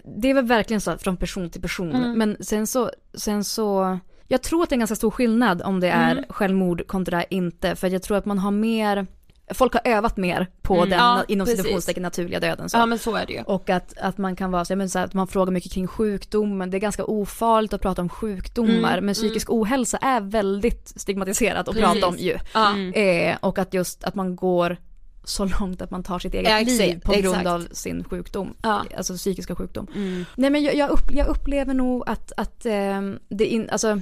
det är väl verkligen så från person till person. Mm. Men sen så, sen så, jag tror att det är en ganska stor skillnad om det är Mm. självmord kontra inte. För jag tror att man har mer, folk har övat mer på Mm. den Ja, inom citationstecken naturliga döden. Så. ja men så är det ju. Och att, att man kan vara så, menar, så här, att man frågar mycket kring sjukdomen, det är ganska ofarligt att prata om sjukdomar, Mm, men psykisk ohälsa är väldigt stigmatiserat att Precis. prata om ju. Ja. Eh, och att just att man går så långt att man tar sitt eget exakt, liv på grund exakt. av sin sjukdom. Ja. Alltså psykiska sjukdom. Mm. Nej men jag, jag, upp, jag upplever nog att, att ehm, det in, alltså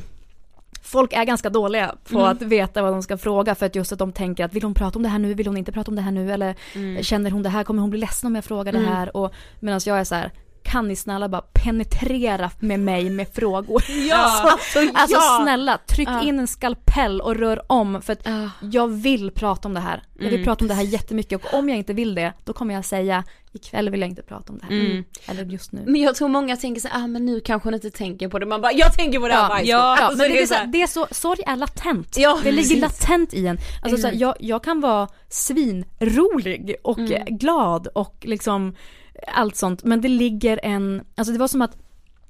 Folk är ganska dåliga på Mm. att veta vad de ska fråga för att just att de tänker att vill hon prata om det här nu, vill hon inte prata om det här nu eller känner hon det här, kommer hon bli ledsen om jag frågar det Mm. här och medan jag är så här kan ni snälla bara penetrera med mig med frågor? Ja, alltså, alltså ja. snälla, tryck Ja. in en skalpell och rör om för att Ja. jag vill prata om det här. Jag vill Mm. prata om det här jättemycket och om jag inte vill det, då kommer jag säga ikväll vill jag inte prata om det här. Mm. Eller just nu. Men jag tror många tänker så ah men nu kanske hon inte tänker på det. Man bara, jag tänker på det här varje ja, ja, Alltså, men det, är så, här- här, det är så, sorg är latent. Ja, det ligger latent i en. Alltså så här, Exakt. jag, jag kan vara svinrolig och Mm. glad och liksom allt sånt. Men det ligger en, alltså det var som att,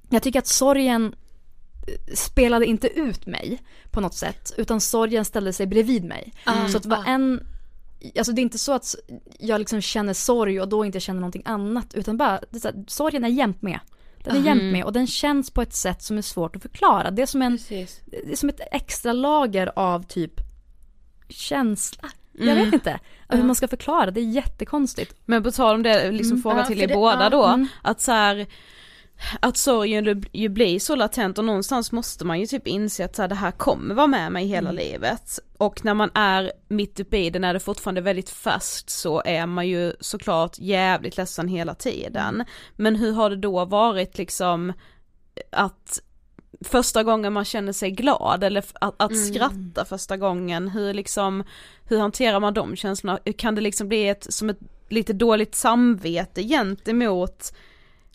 jag tycker att sorgen eh, spelade inte ut mig på något sätt. Utan sorgen ställde sig bredvid mig. Mm. Så att det var Ah. en, alltså det är inte så att jag liksom känner sorg och då inte känner någonting annat. Utan bara, det är här, sorgen är jämt med. Den är Mm. jämt med och den känns på ett sätt som är svårt att förklara. Det är som en Precis. det är som ett extra lager av typ känsla. Jag Mm. vet inte hur man ska förklara, det är jättekonstigt. Men på tal om det, liksom Mm. fråga Ja, till er det- båda då, mm. att så här, att sorgen ju- ju blir så latent och någonstans måste man ju typ inse att så här, det här kommer vara med mig hela Mm. livet. Och när man är mitt uppe i det, när det fortfarande är väldigt färskt så är man ju såklart jävligt ledsen hela tiden. Mm. Men hur har det då varit liksom att första gången man känner sig glad eller att, att Mm. skratta första gången, hur liksom, hur hanterar man de känslorna? Kan det liksom bli ett, som ett lite dåligt samvete gentemot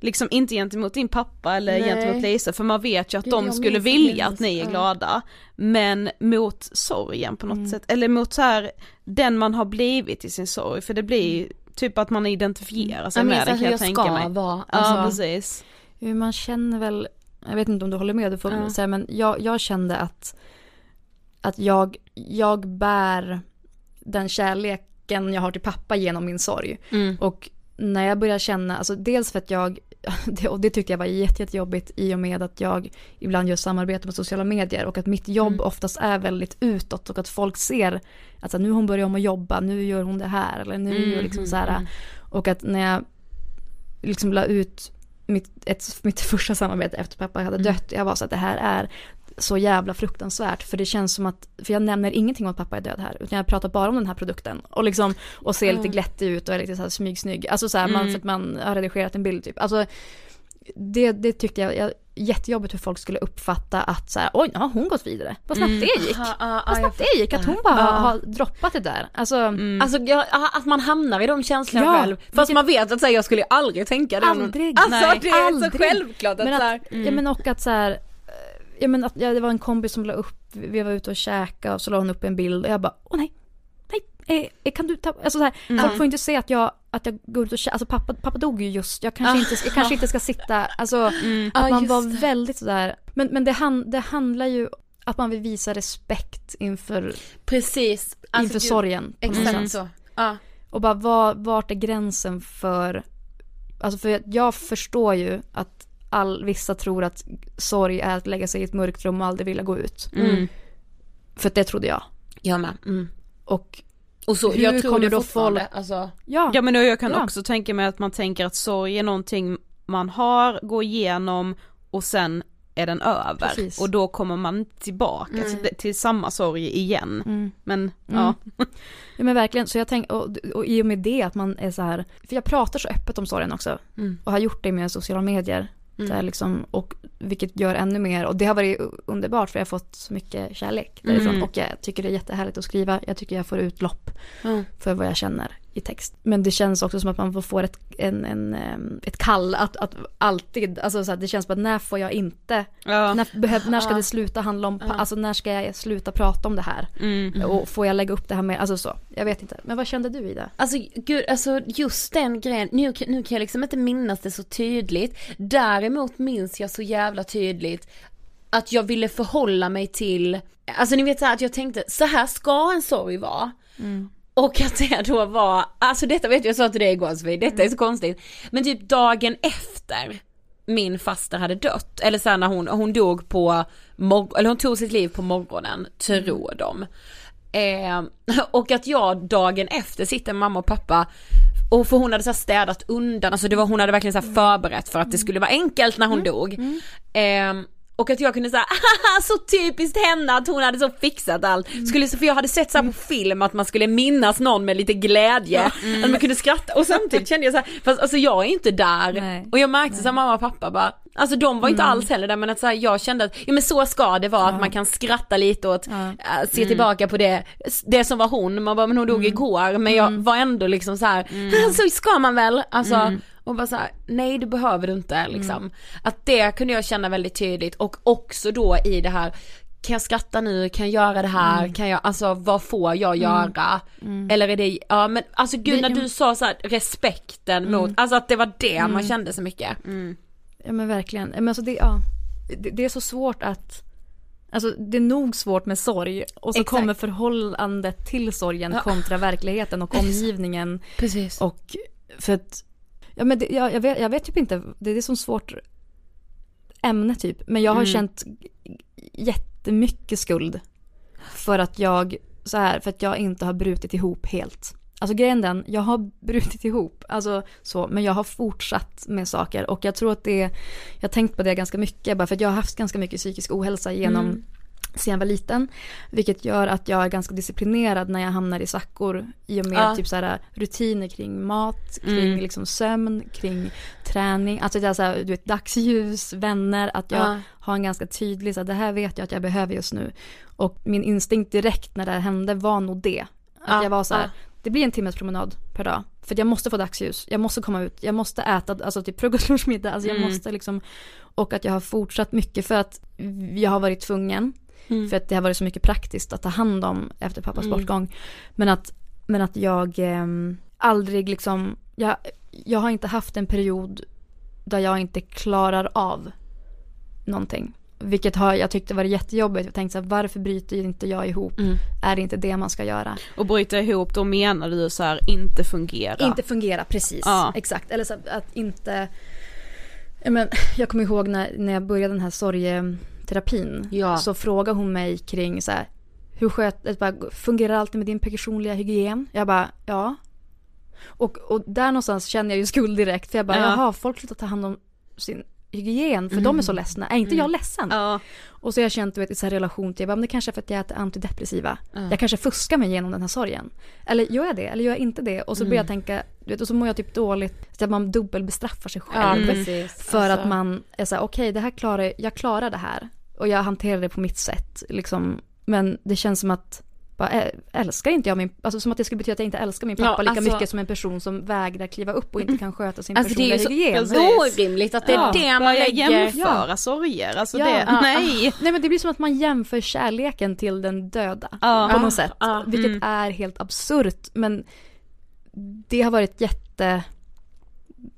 Liksom inte gentemot din pappa eller Nej. gentemot Lisa för man vet ju att Gud, de skulle vilja att ni är glada Men mot sorgen på något Mm. sätt, eller mot så här den man har blivit i sin sorg för det blir ju typ att man identifierar sig Jag med det kan jag jag tänka mig vara. Ja Alltså, precis Hur man känner väl, jag vet inte om du håller med, du får Ja. säga, men jag, jag kände att, att jag, jag bär den kärleken jag har till pappa genom min sorg. mm. Och när jag börjar känna, alltså dels för att jag, och det tyckte jag var jätte, jättejobbigt i och med att jag ibland gör samarbete med sociala medier och att mitt jobb Mm. oftast är väldigt utåt och att folk ser att så här, nu hon börjat om att jobba, nu gör hon det här eller nu Mm, gör liksom mm, så här. mm. Och att när jag liksom la ut mitt, ett, mitt första samarbete efter pappa hade Mm. dött, jag var så att det här är så jävla fruktansvärt för det känns som att, för jag nämner ingenting om att pappa är död här utan jag pratar bara om den här produkten och liksom och ser lite glättig ut och är lite så här smygsnygg, alltså så här, man, Mm. för att man har redigerat en bild typ, alltså det, det tyckte jag, jag jättejobbigt hur folk skulle uppfatta att så här, oj har hon gått vidare, vad snabbt Mm. det gick. Vad snabbt det gick, att hon bara har, droppat det där. Alltså, Alltså jag, att man hamnar i de känslorna Ja, själv. Fast vilket- man vet att så här, jag skulle aldrig tänka det. Aldrig. Alltså Nej, det är aldrig. så självklart att, men så här, att, ja, men och att så här, eh, ja men att ja, det var en kompis som la upp, vi var ute och käka och så la hon upp en bild och jag bara, åh nej, eh, eh, kan du ta, alltså så här, Mm. folk får inte se att jag, att jag går ut och alltså pappa, pappa dog ju just, jag kanske, inte, jag kanske inte ska sitta, alltså att Ja, man var det. väldigt sådär, men, men det, han, det handlar ju att man vill visa respekt inför, Precis. Alltså, inför gud, sorgen Exakt så. Ja. Och bara var, vart är gränsen för, alltså för jag förstår ju att all, vissa tror att sorg är att lägga sig i ett mörkt rum och aldrig vilja gå ut. Mm. För det trodde jag. Jag med. Mm. Och Och så, Hur jag tror kommer det då fortfarande. folk- Alltså, ja, Ja men jag kan Ja. också tänka mig att man tänker att sorg är någonting man har, går igenom och sen är den över. Precis. Och då kommer man tillbaka Mm. till, till samma sorg igen. mm. Men ja. ja men verkligen. Så jag tänker, och, och i och med det att man är så här, för jag pratar så öppet om sorgen också. Mm. Och har gjort det med sociala medier. Mm. Liksom, och vilket gör ännu mer och det har varit underbart för jag har fått så mycket kärlek därifrån Mm. och jag tycker det är jättehärligt att skriva. Jag tycker jag får utlopp Mm. för vad jag känner i text. Men det känns också som att man får ett, en, en, ett kall att, att alltid, alltså så här, det känns att när får jag inte, Ja. när, behöv, när ska Ja. det sluta handla om, Ja. alltså när ska jag sluta prata om det här? Mm. Och får jag lägga upp det här med, alltså så, jag vet inte. Men vad kände du Ida? Alltså gud, alltså just den grejen, nu, nu kan jag liksom inte minnas det så tydligt. Däremot minns jag så jävla tydligt att jag ville förhålla mig till, alltså ni vet så här, att jag tänkte så här ska en sorg vara. Och att det då var, alltså detta vet jag, jag sa till dig igår Sofie, detta är så konstigt. Men typ dagen efter min faster hade dött, eller sen när hon, hon dog på, eller hon tog sitt liv på morgonen, tror de. Eh, och att jag dagen efter sitter med mamma och pappa och för hon hade så städat undan, alltså det var, hon hade verkligen så här förberett för att det skulle vara enkelt när hon dog. Eh, och att jag kunde säga, så typiskt henne att hon hade så fixat allt. Skulle, för jag hade sett så på film att man skulle minnas någon med lite glädje, att man kunde skratta. Och samtidigt kände jag så här, fast alltså jag är inte där. Nej. Och jag märkte så här, mamma och pappa bara, alltså de var inte alls heller där men att så här, jag kände att, ja men så ska det vara, att man kan skratta lite åt, Ja. äh, se tillbaka på det, det som var hon, man bara men hon dog igår. Men jag var ändå liksom så här, "Ah, så ska man väl, alltså och bara så här, nej det behöver du inte liksom. Att det kunde jag känna väldigt tydligt och också då i det här kan jag skratta nu, kan jag göra det här, kan jag, alltså vad får jag göra? Eller är det, ja men alltså gud när du sa så här, respekten mot, alltså att det var det man kände så mycket. Ja men verkligen. Men alltså det, ja, det, det är så svårt att Alltså det är nog svårt med sorg och så Exakt. kommer förhållandet till sorgen Ja. kontra verkligheten och omgivningen Precis. och för att Ja men det, jag, jag, vet, jag vet typ inte, det är så svårt ämne typ. Men jag har Mm. känt jättemycket skuld för att jag, så här, för att jag inte har brutit ihop helt. Alltså grejen den, jag har brutit ihop, alltså så, men jag har fortsatt med saker och jag tror att det, jag har tänkt på det ganska mycket bara för att jag har haft ganska mycket psykisk ohälsa genom Mm. Sen jag var liten. Vilket gör att jag är ganska disciplinerad när jag hamnar i svackor i och med Ja. typ så här, rutiner kring mat, kring Mm. liksom sömn, kring träning. Alltså det är så här, du vet, dagsljus, vänner, att jag Ja. har en ganska tydlig, så här, det här vet jag att jag behöver just nu. Och min instinkt direkt när det här hände var nog det. Att Ja, jag var så här, det blir en timmes promenad per dag. För jag måste få dagsljus, jag måste komma ut, jag måste äta, alltså typ frukost, lunch, middag. Alltså jag Mm. måste liksom, och att jag har fortsatt mycket för att jag har varit tvungen. Mm. För att det har varit så mycket praktiskt att ta hand om efter pappas Mm. bortgång. Men att, men att jag ehm, aldrig liksom, jag, jag har inte haft en period där jag inte klarar av någonting. Vilket har jag tyckte var jättejobbigt. Jag tänkte så här, varför bryter inte jag ihop? Mm. Är det inte det man ska göra? Och bryta ihop, då menar du så här inte fungera. Inte fungera, precis. Ja. Exakt. Eller så att inte... Ja, men, jag kommer ihåg när, när jag började den här sorgeterapin. Ja. Så frågade hon mig kring så här, hur sköt, ett bara, fungerar allt med din personliga hygien? Jag bara, ja. Och, och där någonstans känner jag ju skuld direkt. För jag bara, Ja. jaha, folk slutar ta hand om sin hygien för de är så ledsna. Är inte jag ledsen? Ja. Och så har jag känt du vet, i så här relation till, jag bara, men det kanske är för att jag äter antidepressiva. Jag kanske fuskar mig igenom den här sorgen. Eller gör jag det? Eller gör jag inte det? Och så börjar jag tänka, du vet, och så mår jag typ dåligt. Så att man dubbelbestraffar sig Ja själv. precis. För Alltså, att man är såhär, okej det här klarar, jag klarar det här. Och jag hanterar det på mitt sätt. Liksom. Men det känns som att, bara, älskar inte jag min, alltså som att det skulle betyda att jag inte älskar min pappa Ja, lika alltså- mycket som en person som vägrar kliva upp och inte kan sköta sin Alltså det är personliga ju så hygien. orimligt att det är Ja. det man lägger. jämföra sorger, alltså Ja. det, Ja. nej. Nej men det blir som att man jämför kärleken till den döda Ja. på Ja, något sätt. ja, vilket mm. är helt absurt men det har varit jätte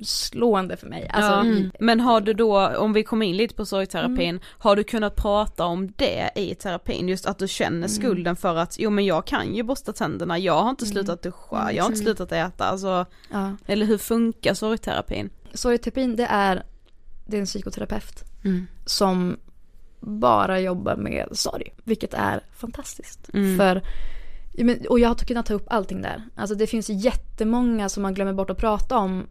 slående för mig. Alltså, ja. mm. Men har du då, om vi kommer in lite på sorgterapin, Mm. har du kunnat prata om det i terapin? Just att du känner Mm. skulden för att, jo men jag kan ju borsta tänderna, jag har inte Mm. slutat duscha, jag har inte slutat äta, alltså, ja. eller hur funkar sorgterapin? Sorgterapin det är, det är en psykoterapeut Mm. som bara jobbar med sorg. Vilket är fantastiskt. Mm. För, och jag har kunnat ta upp allting där. Alltså det finns jättemånga som man glömmer bort att prata om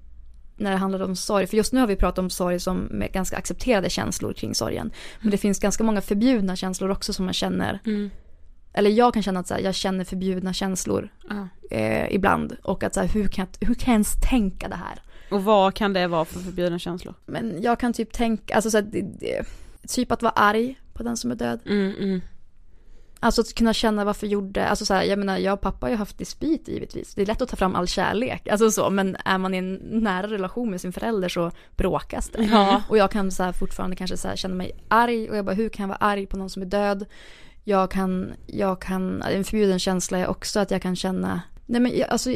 när det handlar om sorg. För just nu har vi pratat om sorg som med ganska accepterade känslor kring sorgen. Men det finns ganska många förbjudna känslor också som man känner. Mm. Eller jag kan känna att så här, jag känner förbjudna känslor eh, ibland. Och att så här, hur, kan jag, hur kan jag ens tänka det här? Och vad kan det vara för förbjudna känslor? Men jag kan typ tänka, alltså så det, typ att vara arg på den som är död. Mm, mm. Alltså att kunna känna varför gjorde, alltså så här, jag menar jag och pappa har ju haft dispyt givetvis. Det är lätt att ta fram all kärlek, alltså så, men är man i en nära relation med sin förälder så bråkas det. Ja. Och jag kan så här, fortfarande kanske så här, känna mig arg och jag bara hur kan jag vara arg på någon som är död? Jag kan, jag kan, en förbjuden känsla är också att jag kan känna Nej men jag, alltså,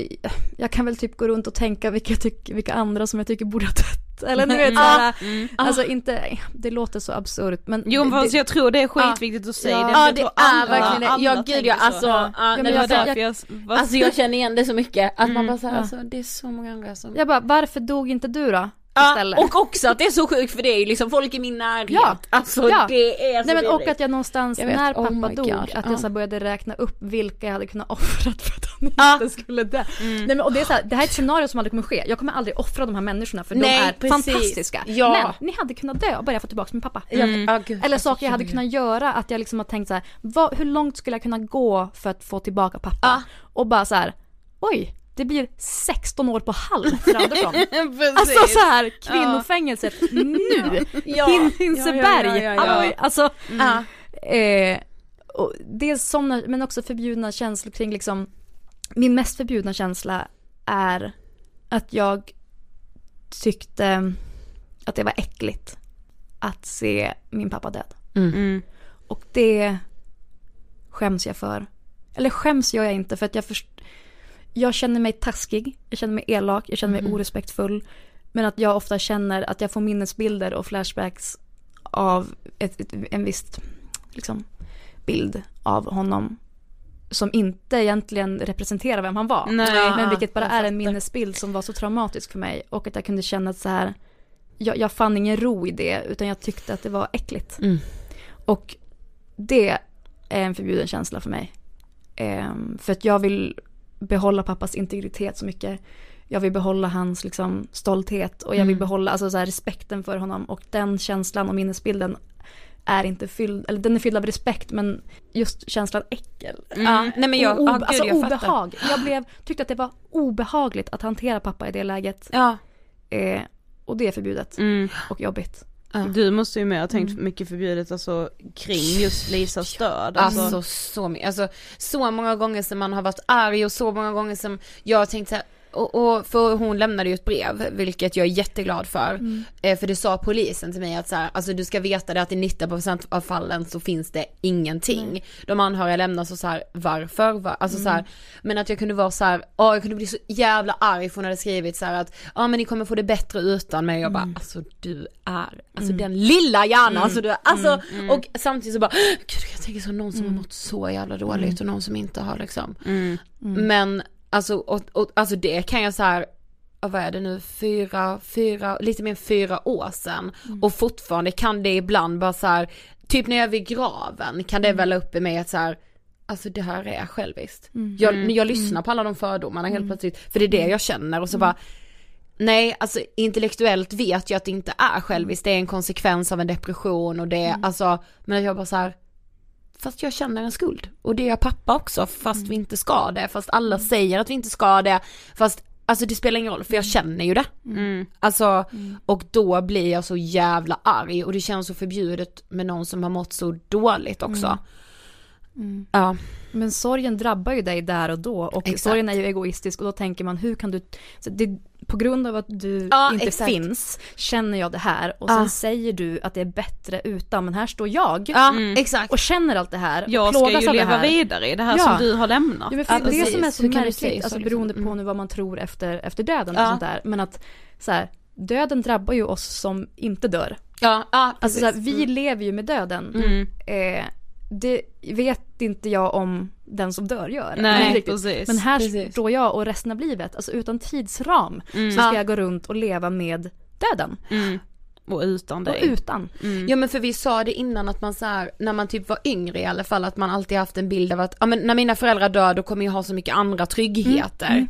jag kan väl typ gå runt och tänka vilka, tyck, vilka andra som jag tycker borde ha dött. Eller du vet såhär, Mm. alltså inte, det låter så absurt men Jo men det, jag tror det är skitviktigt att säga Ja. det. Ja, Jag det är verkligen det. Ja, gud, tänker ja, så. alltså, ja, ja, men men jag- jag, jag- jag, jag, Alltså jag känner igen det så mycket, att man Mm, bara såhär, ja. alltså det är så många andra som Jag bara, varför dog inte du då? Ja, Istället? och också att det är så sjukt för det är ju liksom folk i min närhet. Ja. Alltså Ja. det är så Nej men och att jag någonstans Jag när oh pappa my dog, God. att Ja. jag så började räkna upp vilka jag hade kunnat offra för att han Ja. inte skulle dö. Mm. Nej men och det är så här, det här är ett scenario som aldrig kommer ske. Jag kommer aldrig offra de här människorna för Nej, de är precis. fantastiska. Ja. Men ni hade kunnat dö och bara få tillbaka min pappa. Ja, ja, gud. Eller saker jag hade kunnat göra, att jag liksom har tänkt så här, vad, hur långt skulle jag kunna gå för att få tillbaka pappa? Ja. Och bara så här, oj, det blir 16 år på halv för Andersson. Alltså så här, kvinnofängelset nu! Ja. Hin- Hinseberg! Ja, ja, ja, ja, ja. Alltså, Ja. eh, och det är sådana, men också förbjudna känslor kring liksom, min mest förbjudna känsla är att jag tyckte att det var äckligt att se min pappa död. Mm. Och det skäms jag för. Eller skäms gör jag inte för att jag först... Jag känner mig taskig, jag känner mig elak, jag känner mig orespektfull. Men att jag ofta känner att jag får minnesbilder och flashbacks av ett, ett, en viss liksom, bild av honom. Som inte egentligen representerar vem han var. Nej. men vilket bara är en minnesbild som var så traumatisk för mig. Och att jag kunde känna att så här, jag, jag fann ingen ro i det utan jag tyckte att det var äckligt. Mm. Och det är en förbjuden känsla för mig. Ehm, för att jag vill behålla pappas integritet så mycket. Jag vill behålla hans liksom, stolthet och jag vill Mm. behålla alltså, så här, respekten för honom. Och den känslan och minnesbilden är inte fylld, eller den är fylld av respekt men just känslan äckel. Ja, nej men jag, obe- gud, alltså jag fattar. obehag. Jag blev, tyckte att det var obehagligt att hantera pappa i det läget. Ja. Eh, och det är förbjudet Mm. och jobbigt. Du måste ju med ha tänkt mycket förbjudet alltså kring just Lisas död. Alltså, Alltså så mycket, alltså så många gånger som man har varit arg och så många gånger som jag har tänkt så här, och, och för hon lämnade ju ett brev, vilket jag är jätteglad för. Eh, för det sa polisen till mig att så här, alltså du ska veta det att i 90% av fallen så finns det ingenting. De anhöriga lämnar så, så här, varför? Va? Alltså så här, men att jag kunde vara så här, åh jag kunde bli så jävla arg för hon hade skrivit så att, ja men ni kommer få det bättre utan mig. Och jag bara, alltså du är, alltså den lilla hjärnan, alltså du är, alltså, och samtidigt så bara, gud jag tänker så någon som har mått så jävla dåligt och någon som inte har liksom. Men alltså, och, och, alltså det kan jag så här, vad är det nu, fyra, fyra, lite mer än fyra år sedan. Och fortfarande kan det ibland bara så här, typ när jag är vid graven kan det välla upp i mig att så här, alltså det här är själviskt. Jag, jag lyssnar på alla de fördomarna helt plötsligt, för det är det jag känner. Och så bara, Nej, alltså intellektuellt vet jag att det inte är själviskt, det är en konsekvens av en depression och det är alltså, men jag bara så här. Fast jag känner en skuld. Och det gör pappa också fast vi inte ska det, fast alla säger att vi inte ska det, fast alltså det spelar ingen roll för jag känner ju det. mm. Alltså, och då blir jag så jävla arg och det känns så förbjudet med någon som har mått så dåligt också. Ja. Men sorgen drabbar ju dig där och då och Exakt. sorgen är ju egoistisk och då tänker man hur kan du, så det, på grund av att du Ja, inte exakt. finns känner jag det här och Ja. sen säger du att det är bättre utan men här står jag Ja, exakt. och känner allt det här och jag ska ju leva här. vidare i det här Ja. som du har lämnat. Ja, men för Ja, det som är så Hur märkligt, alltså liksom? beroende på Mm. nu vad man tror efter, efter döden Ja. och sånt där. Men att så här, döden drabbar ju oss som inte dör. Ja, ja Alltså så här, vi lever ju med döden. Mm. Eh, det vet inte jag om den som dör gör. Nej, precis. Men här Precis. står jag och resten av livet, alltså utan tidsram, Mm. så ska Ja. jag gå runt och leva med döden. Mm. Och utan Och dig. utan. Mm. Ja men för vi sa det innan att man så här, när man typ var yngre i alla fall, att man alltid haft en bild av att, ja men när mina föräldrar dör då kommer jag ha så mycket andra tryggheter.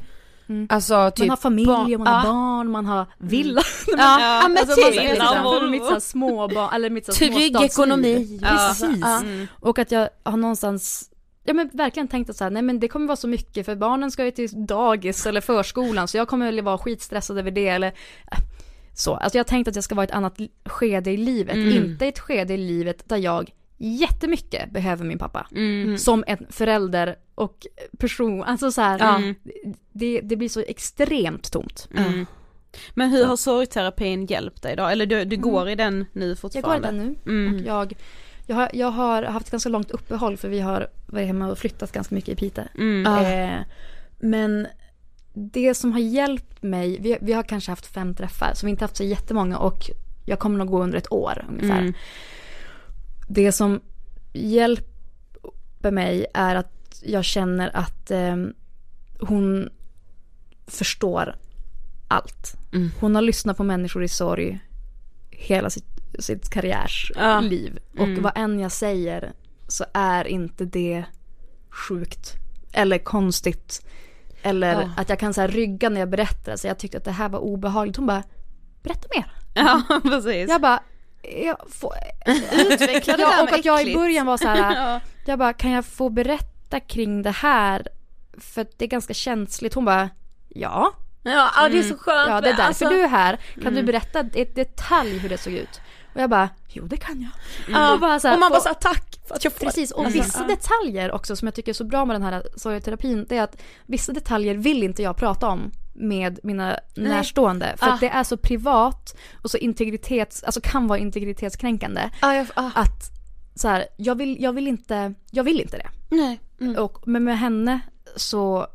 Mm, mm. Alltså typ Man har familj, barn- man har ja. barn, man har villa. Ja, ja, men Alltså, man typ. liksom mitt så här småbarn, eller mitt så Trygg ekonomi. Ja. Precis. Ja. Mm. Och att jag har någonstans ja men verkligen tänkt att så här, nej men det kommer vara så mycket för barnen ska ju till dagis eller förskolan så jag kommer väl vara skitstressad över det eller äh, så. Alltså jag har tänkt att jag ska vara i ett annat skede i livet, Mm. inte ett skede i livet där jag jättemycket behöver min pappa. Mm. Som en förälder och person, alltså så här, Ja. det, det blir så extremt tomt. Mm. Men hur har sorgterapin hjälpt dig då? Eller du, du går i den nu Jag går i fortfarande? den nu. Mm. Och jag, jag, har, jag har haft ett ganska långt uppehåll för vi har varit hemma och flyttat ganska mycket i Piteå. Mm. Eh, men det som har hjälpt mig, vi, vi har kanske haft fem träffar så vi har inte haft så jättemånga och jag kommer nog gå under ett år ungefär. Det som hjälper mig är att jag känner att eh, hon förstår allt. Mm. Hon har lyssnat på människor i sorg hela sitt, sitt karriärsliv. Ja. Och Mm. vad än jag säger så är inte det sjukt eller konstigt. Eller Ja. att jag kan så här rygga när jag berättar. Så jag tyckte att det här var obehagligt. Hon bara, berätta mer. Ja, precis. Jag bara, jag får, Utveckla det där ja, och att jag i början var så här, Ja. jag bara, kan jag få berätta kring det här? För det är ganska känsligt. Hon bara, ja. Ja, det är så skönt. Ja, det är därför alltså- du är här. Kan Mm. du berätta i detalj hur det såg ut? Och jag bara, jo det kan jag. Ja, Och, bara så här, och man bara såhär tack för att jag får Precis, och Alltså, vissa detaljer också som jag tycker är så bra med den här sorgeterapin, det är att vissa detaljer vill inte jag prata om med mina Nej. närstående. För Ah. att det är så privat och så integritets, alltså kan vara integritetskränkande. Ja, jag, ah. Att så här, jag vill, jag vill inte, jag vill inte det. Nej. Mm. Och, men med henne så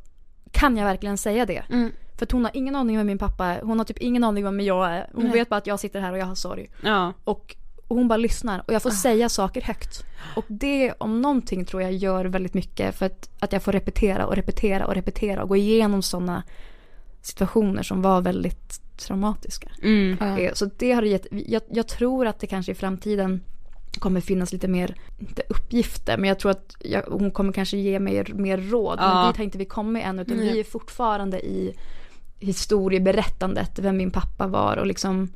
kan jag verkligen säga det. Mm. För hon har ingen aning om min pappa är, hon har typ ingen aning om vem jag är. Hon Nej. vet bara att jag sitter här och jag har sorg. Ja. Och, och hon bara lyssnar och jag Ah. får säga saker högt. Och det om någonting tror jag gör väldigt mycket för att, att jag får repetera och repetera och repetera och gå igenom sådana situationer som var väldigt traumatiska. Mm. Eh, Så det har gett, jag, jag tror att det kanske i framtiden kommer finnas lite mer, inte uppgifter, men jag tror att jag, hon kommer kanske ge mig mer råd. Ja. Men dit har inte vi kommit än, utan Nej. vi är fortfarande i historieberättandet, vem min pappa var och liksom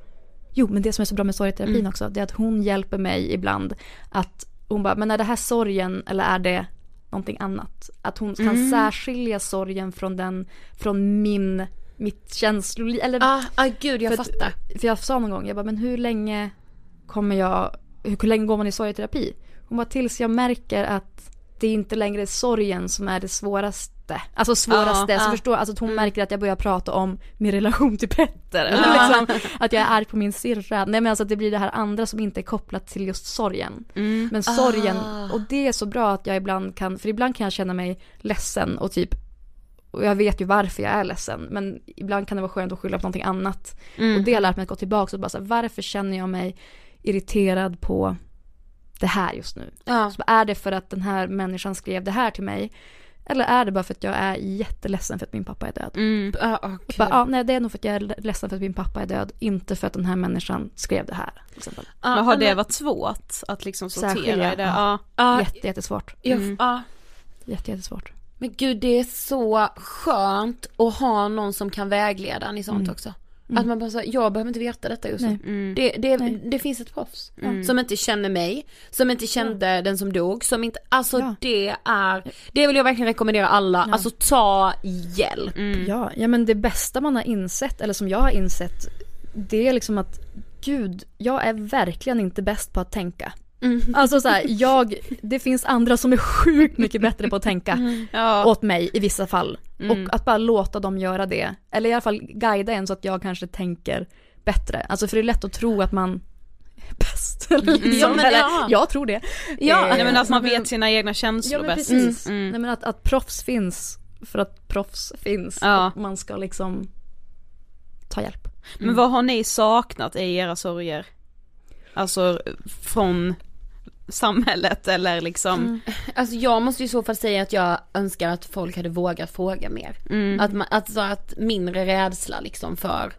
Jo, men det som är så bra med sorgeterapin Mm. också, det är att hon hjälper mig ibland att hon bara, men är det här sorgen eller är det någonting annat? Att hon kan Mm. särskilja sorgen från den, från min, mitt känsloliv, eller Ah, ah, gud jag för att- fattar. för jag sa någon gång, jag bara, men hur länge kommer jag, hur länge går man i sorgeterapi? Hon bara, tills jag märker att det inte längre är sorgen som är det svåraste. Alltså svåraste, Ja, så ja. förstår, alltså att hon märker att jag börjar prata om min relation till Petter. Eller liksom, att jag är arg på min syrra. Nej men alltså att det blir det här andra som inte är kopplat till just sorgen. Mm. Men sorgen, Ah. och det är så bra att jag ibland kan, för ibland kan jag känna mig ledsen och typ och jag vet ju varför jag är ledsen men ibland kan det vara skönt att skylla på någonting annat. Mm. Och det har lärt mig att gå tillbaka och bara så här, varför känner jag mig irriterad på det här just nu? Ja. Så är det för att den här människan skrev det här till mig? Eller är det bara för att jag är jätteledsen för att min pappa är död? Mm. Ah, ah, gud. Bara, ja, nej, det är nog för att jag är ledsen för att min pappa är död, inte för att den här människan skrev det här. Ah, Men har ah, det varit svårt att liksom sortera Särskilja, i det? ja. Ja. ah, Jätte, jättesvårt. Mm. ah. Jätte, jättesvårt. Men gud det är så skönt att ha någon som kan vägleda en i sånt Mm. också. Mm. Att man bara säger, jag behöver inte veta detta just nu. Mm. Det, det, det finns ett proffs. Mm. Som inte känner mig, som inte kände den som dog, som inte, alltså Ja. det är, det vill jag verkligen rekommendera alla, Ja. alltså ta hjälp. Mm. Ja, ja men det bästa man har insett, eller som jag har insett, det är liksom att gud, jag är verkligen inte bäst på att tänka. Mm. Alltså så här, jag, det finns andra som är sjukt mycket bättre på att tänka Ja. åt mig i vissa fall. Mm. Och att bara låta dem göra det. Eller i alla fall guida en så att jag kanske tänker bättre. Alltså för det är lätt att tro att man är bäst. Eller liksom, Ja, men ja. Jag tror det. Ja, Eh, Nej men att man vet sina egna känslor Ja men bäst. precis. Mm. Nej men att, att proffs finns för att proffs finns. Ja. Och man ska liksom ta hjälp. Men vad har ni saknat i era sorger? Alltså från samhället eller liksom? Alltså jag måste ju i så fall säga att jag önskar att folk hade vågat fråga mer. Mm. Att, man, att, så att mindre rädsla liksom för,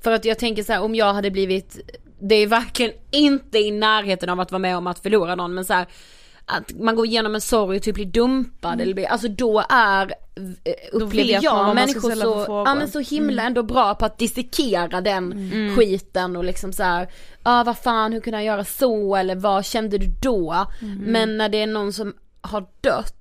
för att jag tänker så här om jag hade blivit, det är verkligen inte i närheten av att vara med om att förlora någon men så här, att man går igenom en sorg och typ blir dumpad eller blir, alltså då är, upplever man vad jag ska människor så, ja men så himla ändå bra på att dissekera den Mm. skiten och liksom så här, ja ah, vad fan hur kunde jag göra så eller vad kände du då? Mm. Men när det är någon som har dött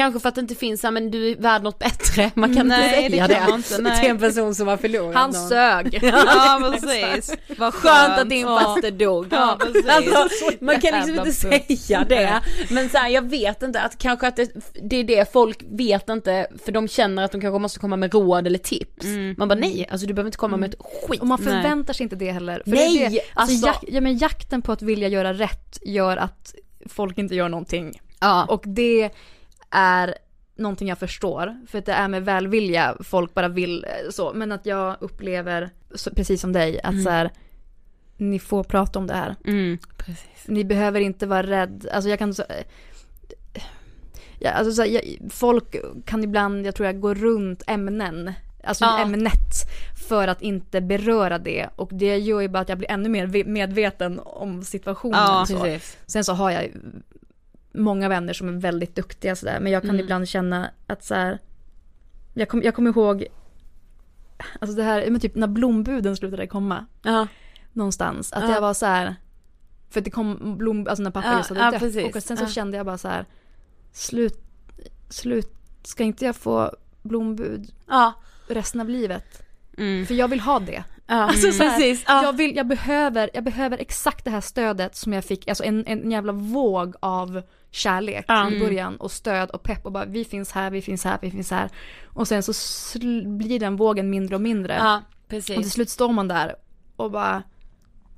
Kanske för att det inte finns, ja men du är värd något bättre, man kan Nej, inte säga det det, kan man inte, nej. till en person som har förlorat Han någon. sög. Ja precis. Vad Skönt att din faster dog. Ja, precis. Alltså, man kan liksom inte säga det. Men så här, jag vet inte, att kanske att det, det är det folk vet inte, för de känner att de kanske måste komma med råd eller tips. Man bara nej, alltså du behöver inte komma med ett skit. Och man Nej. förväntar sig inte det heller. För Nej, det är det, alltså, alltså- jak, ja, men jakten på att vilja göra rätt gör att folk inte gör någonting. Ja. Och det är någonting jag förstår. För att det är med välvilja, folk bara vill eh, så. Men att jag upplever, precis som dig, att så här, ni får prata om det här. Mm. Ni behöver inte vara rädd. Alltså jag kan så, ja, alltså så, här, jag, folk kan ibland, jag tror jag, gå runt ämnen. Alltså Ja. ämnet. För att inte beröra det. Och det gör ju bara att jag blir ännu mer ve- medveten om situationen. Ja, så. Sen så har jag många vänner som är väldigt duktiga sådär. Men jag kan Mm. ibland känna att så här, jag, kom, jag kommer ihåg, alltså det här, men typ när blombuden slutade komma Ja. någonstans. Att Ja. jag var så här. För att det kom blom, alltså när pappa Ja, just hade dött. Och sen så kände jag bara så här. Slut, slut, ska inte jag få blombud resten av livet? Mm. För jag vill ha det. Alltså så här, precis. Ja. jag, vill, jag, behöver, jag behöver exakt det här stödet som jag fick, alltså en, en jävla våg av kärlek Ja. i början och stöd och pepp och bara vi finns här, vi finns här, vi finns här. Och sen så blir den vågen mindre och mindre. ja, Och till precis. slut står man där och bara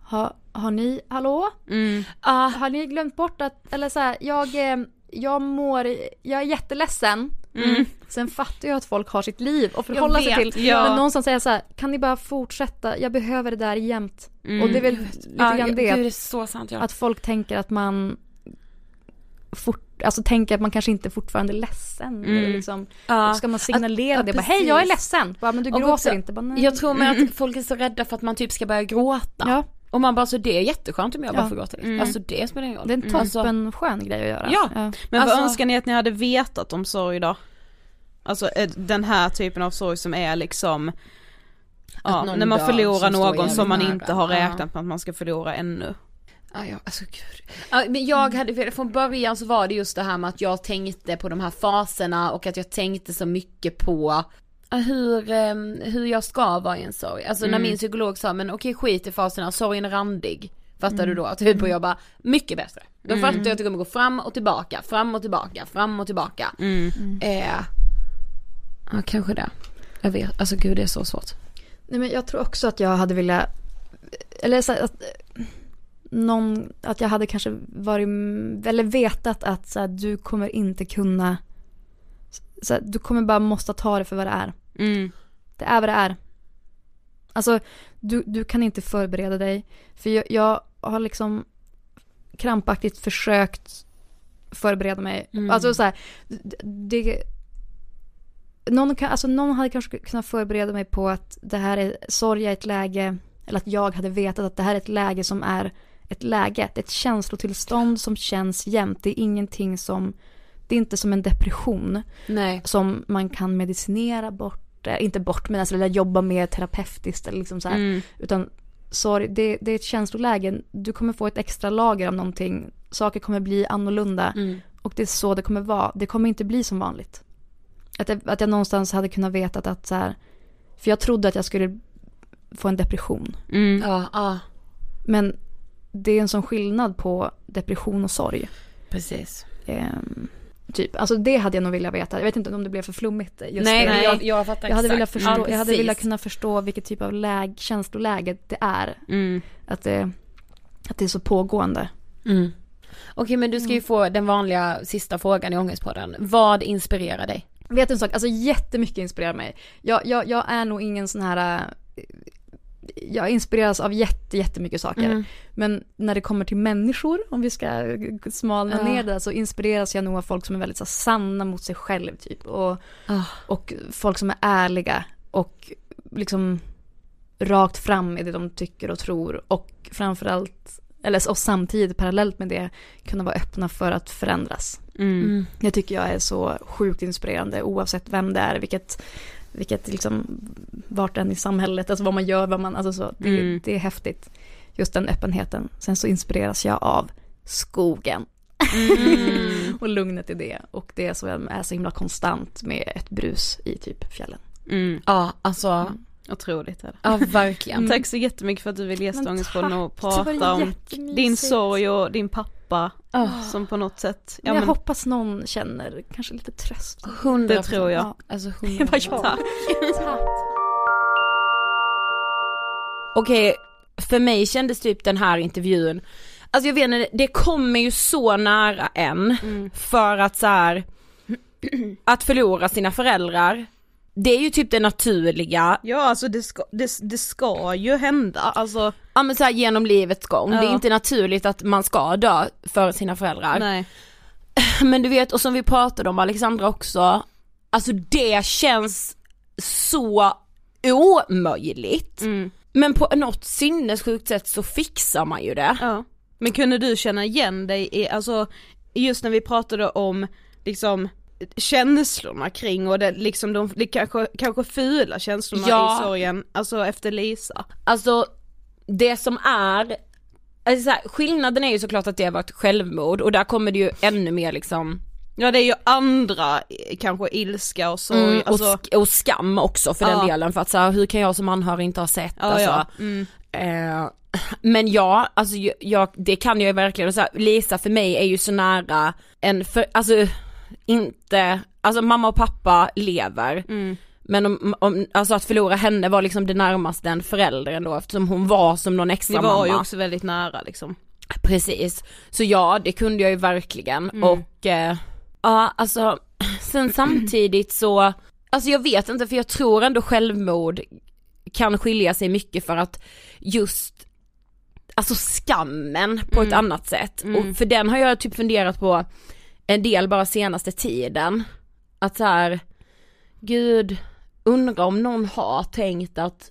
har, har ni, hallå? Mm. Ja. Har ni glömt bort att, eller så här, jag, eh, jag mår, jag är jätteledsen. Mm. Sen fattar jag att folk har sitt liv att förhålla sig till. ja. Men någonstans säger jag så här, kan ni bara fortsätta, jag behöver det där jämt. Mm. Och det är väl lite Ja, grann gud, det, det är så sant ja. att folk tänker att man fort, alltså tänker att man kanske inte fortfarande är ledsen. Mm. Eller liksom, Ja. ska man signalera Att- det, ja, bara, hej jag är ledsen. Bara, men du Och gråter också- inte. Bara, nej. Jag tror med att folk är så rädda för att man typ ska börja gråta. Ja, Och man bara så det är jätteskönt om jag bara Ja. får gråta lite. Mm. Alltså det spelar ingen roll. det är en Alltså, toppen skön grej att göra. Ja. Men Alltså- vad önskar ni att ni hade vetat om sorg då? Alltså eh, den här typen av sorg som är liksom Ja, någon när man förlorar någon som man inte har Ja. räknat med att man ska förlora ännu. Ja, ja, alltså gud. Ja, men jag hade, från början så var det just det här med att jag tänkte på de här faserna och att jag tänkte så mycket på hur, ehm, hur jag ska vara i en sorg. Alltså när min psykolog sa, men okej skit i faserna, sorgen är randig. Fattar du då? Typ och jag bara, mycket bättre. Då fattar jag att det kommer gå fram och tillbaka, fram och tillbaka, fram och tillbaka. Eh, ja kanske det. Jag vet, alltså gud det är så svårt. Nej men jag tror också att jag hade velat, eller så att någon, att jag hade kanske varit, eller vetat att så här, du kommer inte kunna, så här, du kommer bara måste ta det för vad det är. Mm. Det är vad det är. Alltså, du, du kan inte förbereda dig. För jag, jag har liksom krampaktigt försökt förbereda mig. Mm. Alltså så här, det, någon, kan, alltså någon hade kanske kunnat förbereda mig på att det här är, sorg är ett läge, eller att jag hade vetat att det här är ett läge som är ett läge, ett känslotillstånd som känns jämt. Det är ingenting som, det är inte som en depression Nej. som man kan medicinera bort, eh, inte bort men alltså eller jobba med terapeutiskt eller liksom så här. Mm. Utan sorry, det, det är ett känsloläge, du kommer få ett extra lager av någonting, saker kommer bli annorlunda Mm. och det är så det kommer vara, det kommer inte bli som vanligt. Att jag, att jag någonstans hade kunnat veta att så här, för jag trodde att jag skulle få en depression. Mm. Ja, ja, Men det är en sån skillnad på depression och sorg. precis. Ehm, typ, alltså det hade jag nog velat veta. Jag vet inte om det blev för flummigt. Just nej, det. nej, Jag, jag, fattar jag hade exakt. velat förstå, Ja, jag hade velat kunna förstå vilket typ av läg, känsloläge det är. Mm. Att det, att det är så pågående. Mm. Okej men du ska ju få den vanliga sista frågan i Ångestpodden. Vad inspirerar dig? Vet du en sak, alltså jättemycket inspirerar mig. Jag, jag, jag är nog ingen sån här, äh, jag inspireras av jätte, jättemycket saker. Mm. Men när det kommer till människor, om vi ska smalna Ja. ner det, så inspireras jag nog av folk som är väldigt så, sanna mot sig själv typ. Och, Ah. och folk som är ärliga och liksom rakt fram i det de tycker och tror. Och framförallt, eller och samtidigt parallellt med det, kunna vara öppna för att förändras. Mm. Det tycker jag är så sjukt inspirerande oavsett vem det är, vilket, vilket liksom, vart än i samhället, alltså vad man gör, vad man, alltså så, det, Mm. det är häftigt. Just den öppenheten. Sen så inspireras jag av skogen. Mm. och lugnet i det. Och det som är så himla konstant med ett brus i typ fjällen. Mm. Ja, alltså. Otroligt är det. Ja, verkligen. Tack så jättemycket för att du ville gästa Ångestpodden och prata om din sorg och din pappa Oh. som på något sätt, Ja, ja jag men hoppas någon känner kanske lite tröst. Hundra det tror jag. Ja. Alltså Det hundra var jag. Tack. Okej, för mig kändes typ den här intervjun, alltså jag vet inte, det kommer ju så nära en för att så här, att förlora sina föräldrar, det är ju typ det naturliga, Ja alltså det ska, det, det ska ju hända, alltså ja men så här genom livets gång, det är Ja. inte naturligt att man ska dö för sina föräldrar. nej. Men du vet, och som vi pratade om Alexandra också, alltså det känns så omöjligt. Mm. Men på något sinnessjukt sätt så fixar man ju det. Ja. Men kunde du känna igen dig i, alltså just när vi pratade om liksom känslorna kring och det liksom de, det kanske, kanske fula känslorna Ja. i sorgen, alltså efter Lisa. Alltså det som är, alltså så här, skillnaden är ju såklart att det var ett självmord och där kommer det ju ännu mer liksom Ja det är ju andra eh, kanske ilska och sorg, mm, och, alltså, sk- och skam också för den Ja. delen för att så här, hur kan jag som anhörig inte ha sett ja, alltså. ja. Mm. Eh, men ja, alltså jag, det kan jag verkligen, så här, Lisa för mig är ju så nära en, för, alltså inte, alltså mamma och pappa lever. Mm. Men om, om, alltså att förlora henne var liksom det närmaste en förälder ändå eftersom hon var som någon extra Ni var mamma. ju också väldigt nära liksom. Precis, så ja det kunde jag ju verkligen Mm. och eh, ja alltså sen samtidigt så, alltså jag vet inte för jag tror ändå självmord kan skilja sig mycket för att just alltså skammen på ett annat sätt Mm. och för den har jag typ funderat på en del bara senaste tiden att så här, gud undrar om någon har tänkt att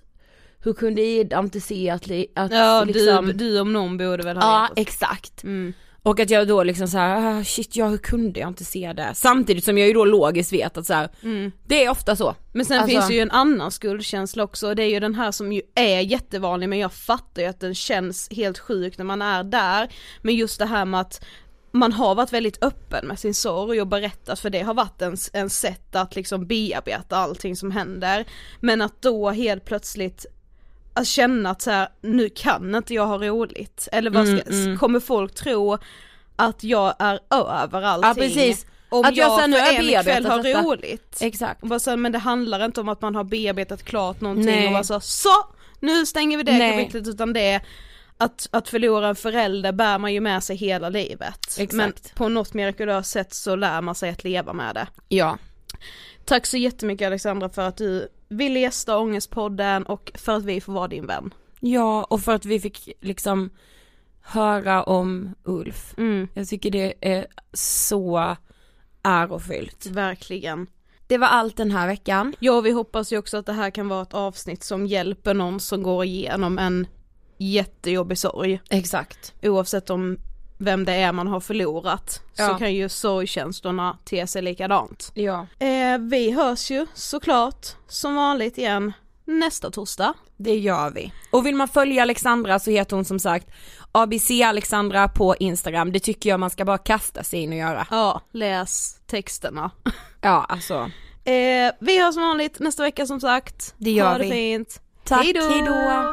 hur kunde Ida inte se att, att Ja liksom du, du om någon borde väl ha Ja vetat. exakt. Mm. Och att jag då liksom så här, ah, shit ja hur kunde jag inte se det? Samtidigt som jag ju då logiskt vet att så här, Mm. det är ofta så. Men sen Alltså- finns ju en annan skuldkänsla också och det är ju den här som ju är jättevanlig men jag fattar ju att den känns helt sjuk när man är där. Men just det här med att man har varit väldigt öppen med sin sorg och berättat för det har varit en, en sätt att liksom bearbeta allting som händer. Men att då helt plötsligt att känna att så här, nu kan inte jag ha roligt. Eller vad ska, Mm, mm. kommer folk tro att jag är över allting? Ja precis. Om Att jag jag, sen för en kväll har detta. roligt. Exakt. Och bara så, men det handlar inte om att man har bearbetat klart någonting Nej. och bara så, så nu stänger vi det kapitlet utan det att, att förlora en förälder bär man ju med sig hela livet. Exakt. Men på något mirakulöst sätt så lär man sig att leva med det. Ja. Tack så jättemycket Alexandra för att du ville gästa Ångestpodden och för att vi får vara din vän. Ja och för att vi fick liksom höra om Ulf. Mm, Jag tycker det är så ärofyllt. verkligen. Det var allt den här veckan. Ja vi hoppas ju också att det här kan vara ett avsnitt som hjälper någon som går igenom en jättejobbig sorg. Exakt. oavsett om vem det är man har förlorat så Ja. kan ju sorgkänslorna te sig likadant. Ja. Eh, vi hörs ju såklart som vanligt igen nästa torsdag. Det gör vi. Och vill man följa Alexandra så heter hon som sagt ABC Alexandra på Instagram. Det tycker jag man ska bara kasta sig in och göra. Ja, läs texterna. Ja alltså. Eh, vi hörs som vanligt nästa vecka som sagt. Det gör ha det vi. fint. Tack, Hejdå! hejdå.